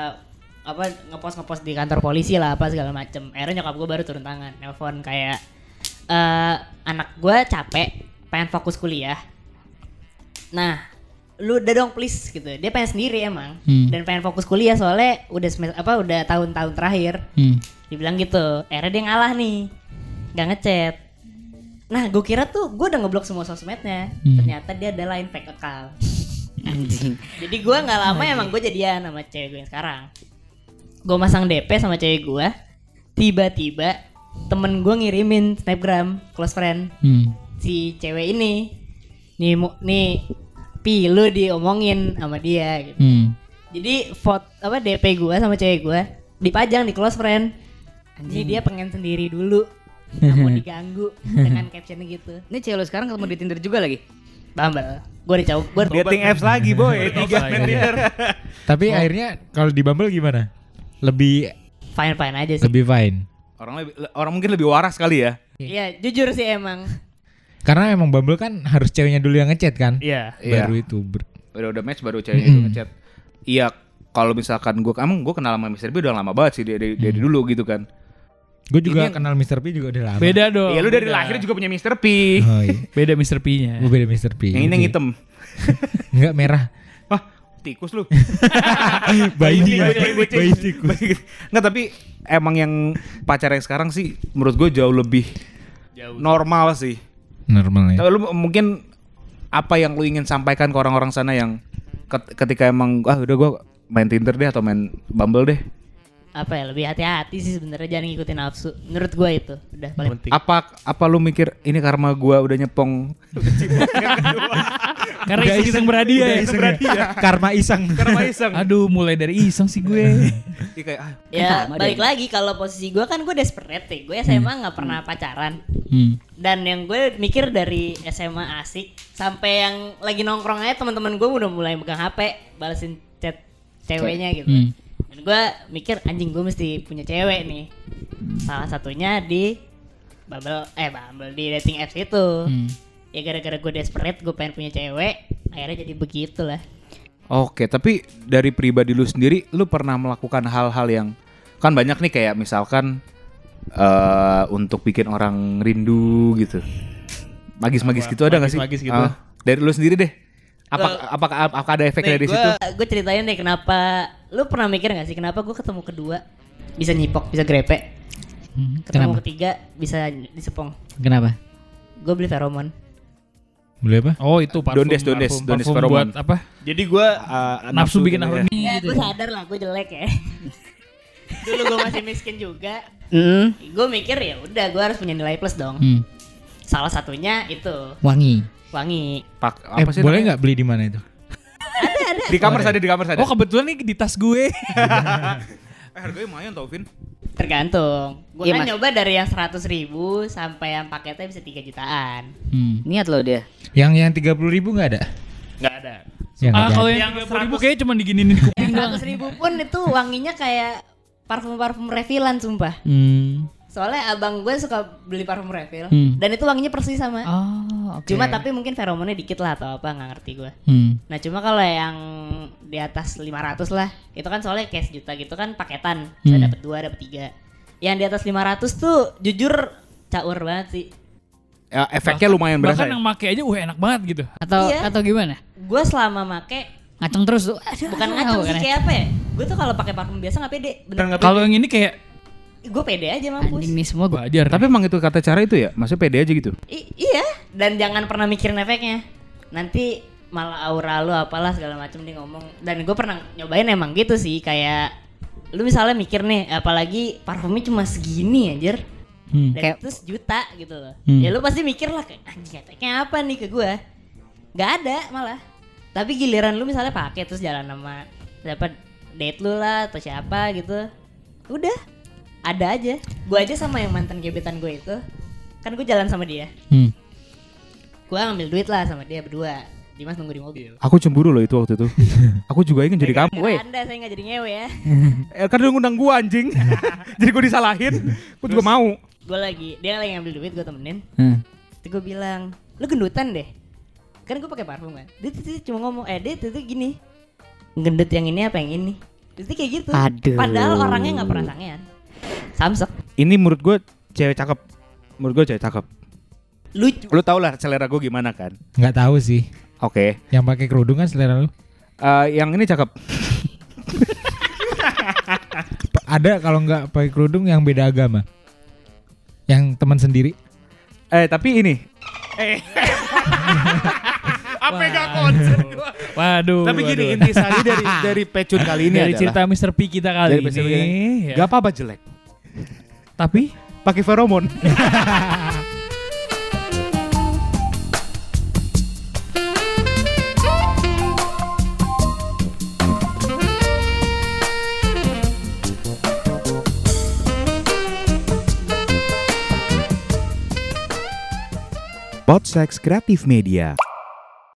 apa ngepost ngepost di kantor polisi lah apa segala macem. Akhirnya nyokap gue baru turun tangan nelpon kayak eh anak gue capek pengen fokus kuliah. Nah lu udah dong please gitu. Dia pengen sendiri emang. Hmm. dan pengen fokus kuliah soalnya udah semester apa udah tahun-tahun terakhir. Hmm. dibilang gitu. Akhirnya dia ngalah nih. Nggak ngechat. Nah gue kira tuh gue udah ngeblok semua sosmednya. Hmm. ternyata dia ada lain fake account. Anjing. jadi gue nggak lama emang gue jadian sama cewek gue yang sekarang. Gue masang DP sama cewek gue tiba-tiba temen gue ngirimin snapgram close friend. Hmm. si cewek ini. Nih nih pi lu diomongin sama dia gitu Hmm. jadi foto apa DP gue sama cewek gue dipajang di close friend. Ini dia pengen sendiri dulu. Nggak mau diganggu dengan captionnya gitu. Ini cewek lu sekarang ketemu di Tinder juga lagi. Bumble. Gue udah coba. Gue Dating apps lagi boy, tiga Tinder. Tapi akhirnya kalau di Bumble gimana? Lebih fine fine aja sih. lebih fine. Orang lebih, orang mungkin lebih waras kali ya. Iya jujur sih emang. Karena emang Bumble kan harus ceweknya dulu yang ngechat kan? Iya. Iya. Baru itu. ber- Udah udah match baru ceweknya itu ngechat. Iya, kalau misalkan gue, emang gue kenal sama Mr. B udah lama banget sih dari, dari, dari dulu gitu kan. Gue juga Ini- kenal Mr. P juga udah lama. Beda dong. Iya lu dari beda. lahir juga punya Mr. P. Oh iya. Beda Mr. P-nya. Gue beda Mr. P. Yang ini yang hitam. Enggak merah. Wah, tikus lu. Bayi kucing. Bayi tikus. Bayi- Nggak tapi emang yang pacar yang sekarang sih menurut gue jauh lebih normal sih. Normal ya. Tapi lu mungkin apa yang lu ingin sampaikan ke orang-orang sana yang ket- ketika emang ah udah gue main Tinder deh atau main Bumble deh. Apa ya lebih hati-hati sih sebenarnya jangan ngikutin nafsu. Menurut gue itu udah paling. Apa apa lu mikir ini karma gua udah nyepong Karena iseng-iseng berhadiah ya. Iseng ya. Karma iseng. karma iseng. Aduh, mulai dari iseng sih gue. Kayak ah, Ya balik deh. lagi kalau posisi gue kan gue desperate ya. Gue SMA nggak pernah pacaran. Hmm. Dan yang gue mikir dari SMA asik sampai yang lagi nongkrong aja teman-teman gue udah mulai megang HP, balesin chat ceweknya gitu. Hmm. Dan gue mikir anjing gue mesti punya cewek nih. Salah satunya di Bumble eh Bumble di dating apps itu. Hmm. Ya gara-gara gue desperate gue pengen punya cewek, akhirnya jadi begitulah. Oke, tapi dari pribadi lu sendiri, lu pernah melakukan hal-hal yang kan banyak nih kayak misalkan eh untuk bikin orang rindu gitu. Magis-magis gitu ada nggak sih? Magis-magis gitu. Ah, dari lu sendiri deh. Apa apakah apakah ada efek dari situ? Gue ceritain deh kenapa lu pernah mikir gak sih kenapa gue ketemu kedua bisa nyipok, bisa grepe. Hmm. Ketemu Kenapa? ketiga bisa disepong. Kenapa? Gue beli feromon. Boleh apa? Oh, itu parfum. Dondes, dondes, parfum, dondes parfum buat apa? Jadi gua uh, Nafsu bikin gitu apa ya. nih Ya, gitu. gue sadar lah gue jelek ya. Dulu gue masih miskin juga. Hmm, Gue mikir ya udah gue harus punya nilai plus dong. Hmm. Salah satunya itu wangi. wangi. Pak, Eh, apa sih boleh nggak beli di mana itu? Di kamar saja, di kamar saja. Oh, kebetulan nih di tas gue. eh, harganya lumayan tau, Vin. Tergantung. Gue Iya, kan Mas. nyoba dari yang 100 ribu sampai yang paketnya bisa 3 jutaan. Hmm. Niat loh dia. Yang yang 30 ribu nggak ada? Nggak ada. Ya, Ah kalau jadi. yang 30 ribu kayaknya cuma diginin di kuping doang. 100 ribu pun itu wanginya kayak parfum-parfum refillan sumpah. Hmm. Soalnya abang gue suka beli parfum refill Hmm. dan itu wanginya persis sama. Oh, oke. Cuma tapi mungkin feromonnya dikit lah atau apa nggak ngerti gue. Hmm. Nah cuma kalau yang di atas 500 lah itu kan soalnya kayak sejuta gitu kan paketan bisa Hmm. dapat dua dapat tiga. Yang di atas 500 tuh jujur caur banget sih. Ya, efeknya lumayan berasa. Bahkan ya? yang make aja wah enak banget gitu. atau Iya. atau gimana? Gue selama make Ngaceng terus tuh. Aduh, bukan ngaceng sih ya? kayak apa ya? Gue tuh kalau pakai parfum biasa nggak pede. Bener Kalau yang ini kayak gue pede aja mampus. Anjing nih semua gue. wajar. Tapi emang itu kata cara itu ya? Maksudnya pede aja gitu? I- iya, dan jangan pernah mikirin efeknya. Nanti malah aura lu apalah segala macem dia ngomong. Dan gue pernah nyobain emang gitu sih kayak lu misalnya mikir nih, apalagi parfumnya cuma segini anjir. Hmm. Dan Kayak- itu sejuta gitu loh. Hmm. Ya lu pasti mikir lah kayak anjing efeknya apa nih ke gue. Gak ada malah. Tapi giliran lu misalnya pakai terus jalan sama dapat date lu lah atau siapa gitu. Udah ada aja. Gue aja sama yang mantan gebetan gue itu. Kan gue jalan sama dia Hmm. gua ngambil duit lah sama dia berdua Dimas nunggu di mobil Aku cemburu loh itu waktu itu. Aku juga ingin jadi kamu. Gara anda saya nggak jadi ngewe ya Eh, kan dia ngundang gua anjing. jadi gua disalahin. Gua juga mau. gue lagi dia lagi ngambil duit gue temenin Hmm. terus gue bilang lu gendutan deh kan gue pakai parfum kan dia tuh cuma ngomong eh dia tuh tuh gini gendut yang ini apa yang ini terus dia kayak gitu Aduh. padahal orangnya nggak pernah sangean samsek Ini menurut gua cewek cakep. Menurut gua cewek cakep. lucu Lu tau lah selera gua gimana kan? Nggak tahu sih. Oke. Yang pakai kerudung kan selera lu. Eh, yang ini cakep. Ada kalau nggak pakai kerudung yang beda agama. Yang teman sendiri. Eh, tapi ini. Eh. Apa gak konsen gua? Waduh. Tapi gini waduh. intisari dari dari pecun kali ini dari adalah cerita Mr. P kita kali Dari ini. P kita. ya. Gak apa-apa jelek. Tapi Pakai feromon. Podsex Kreatif Media.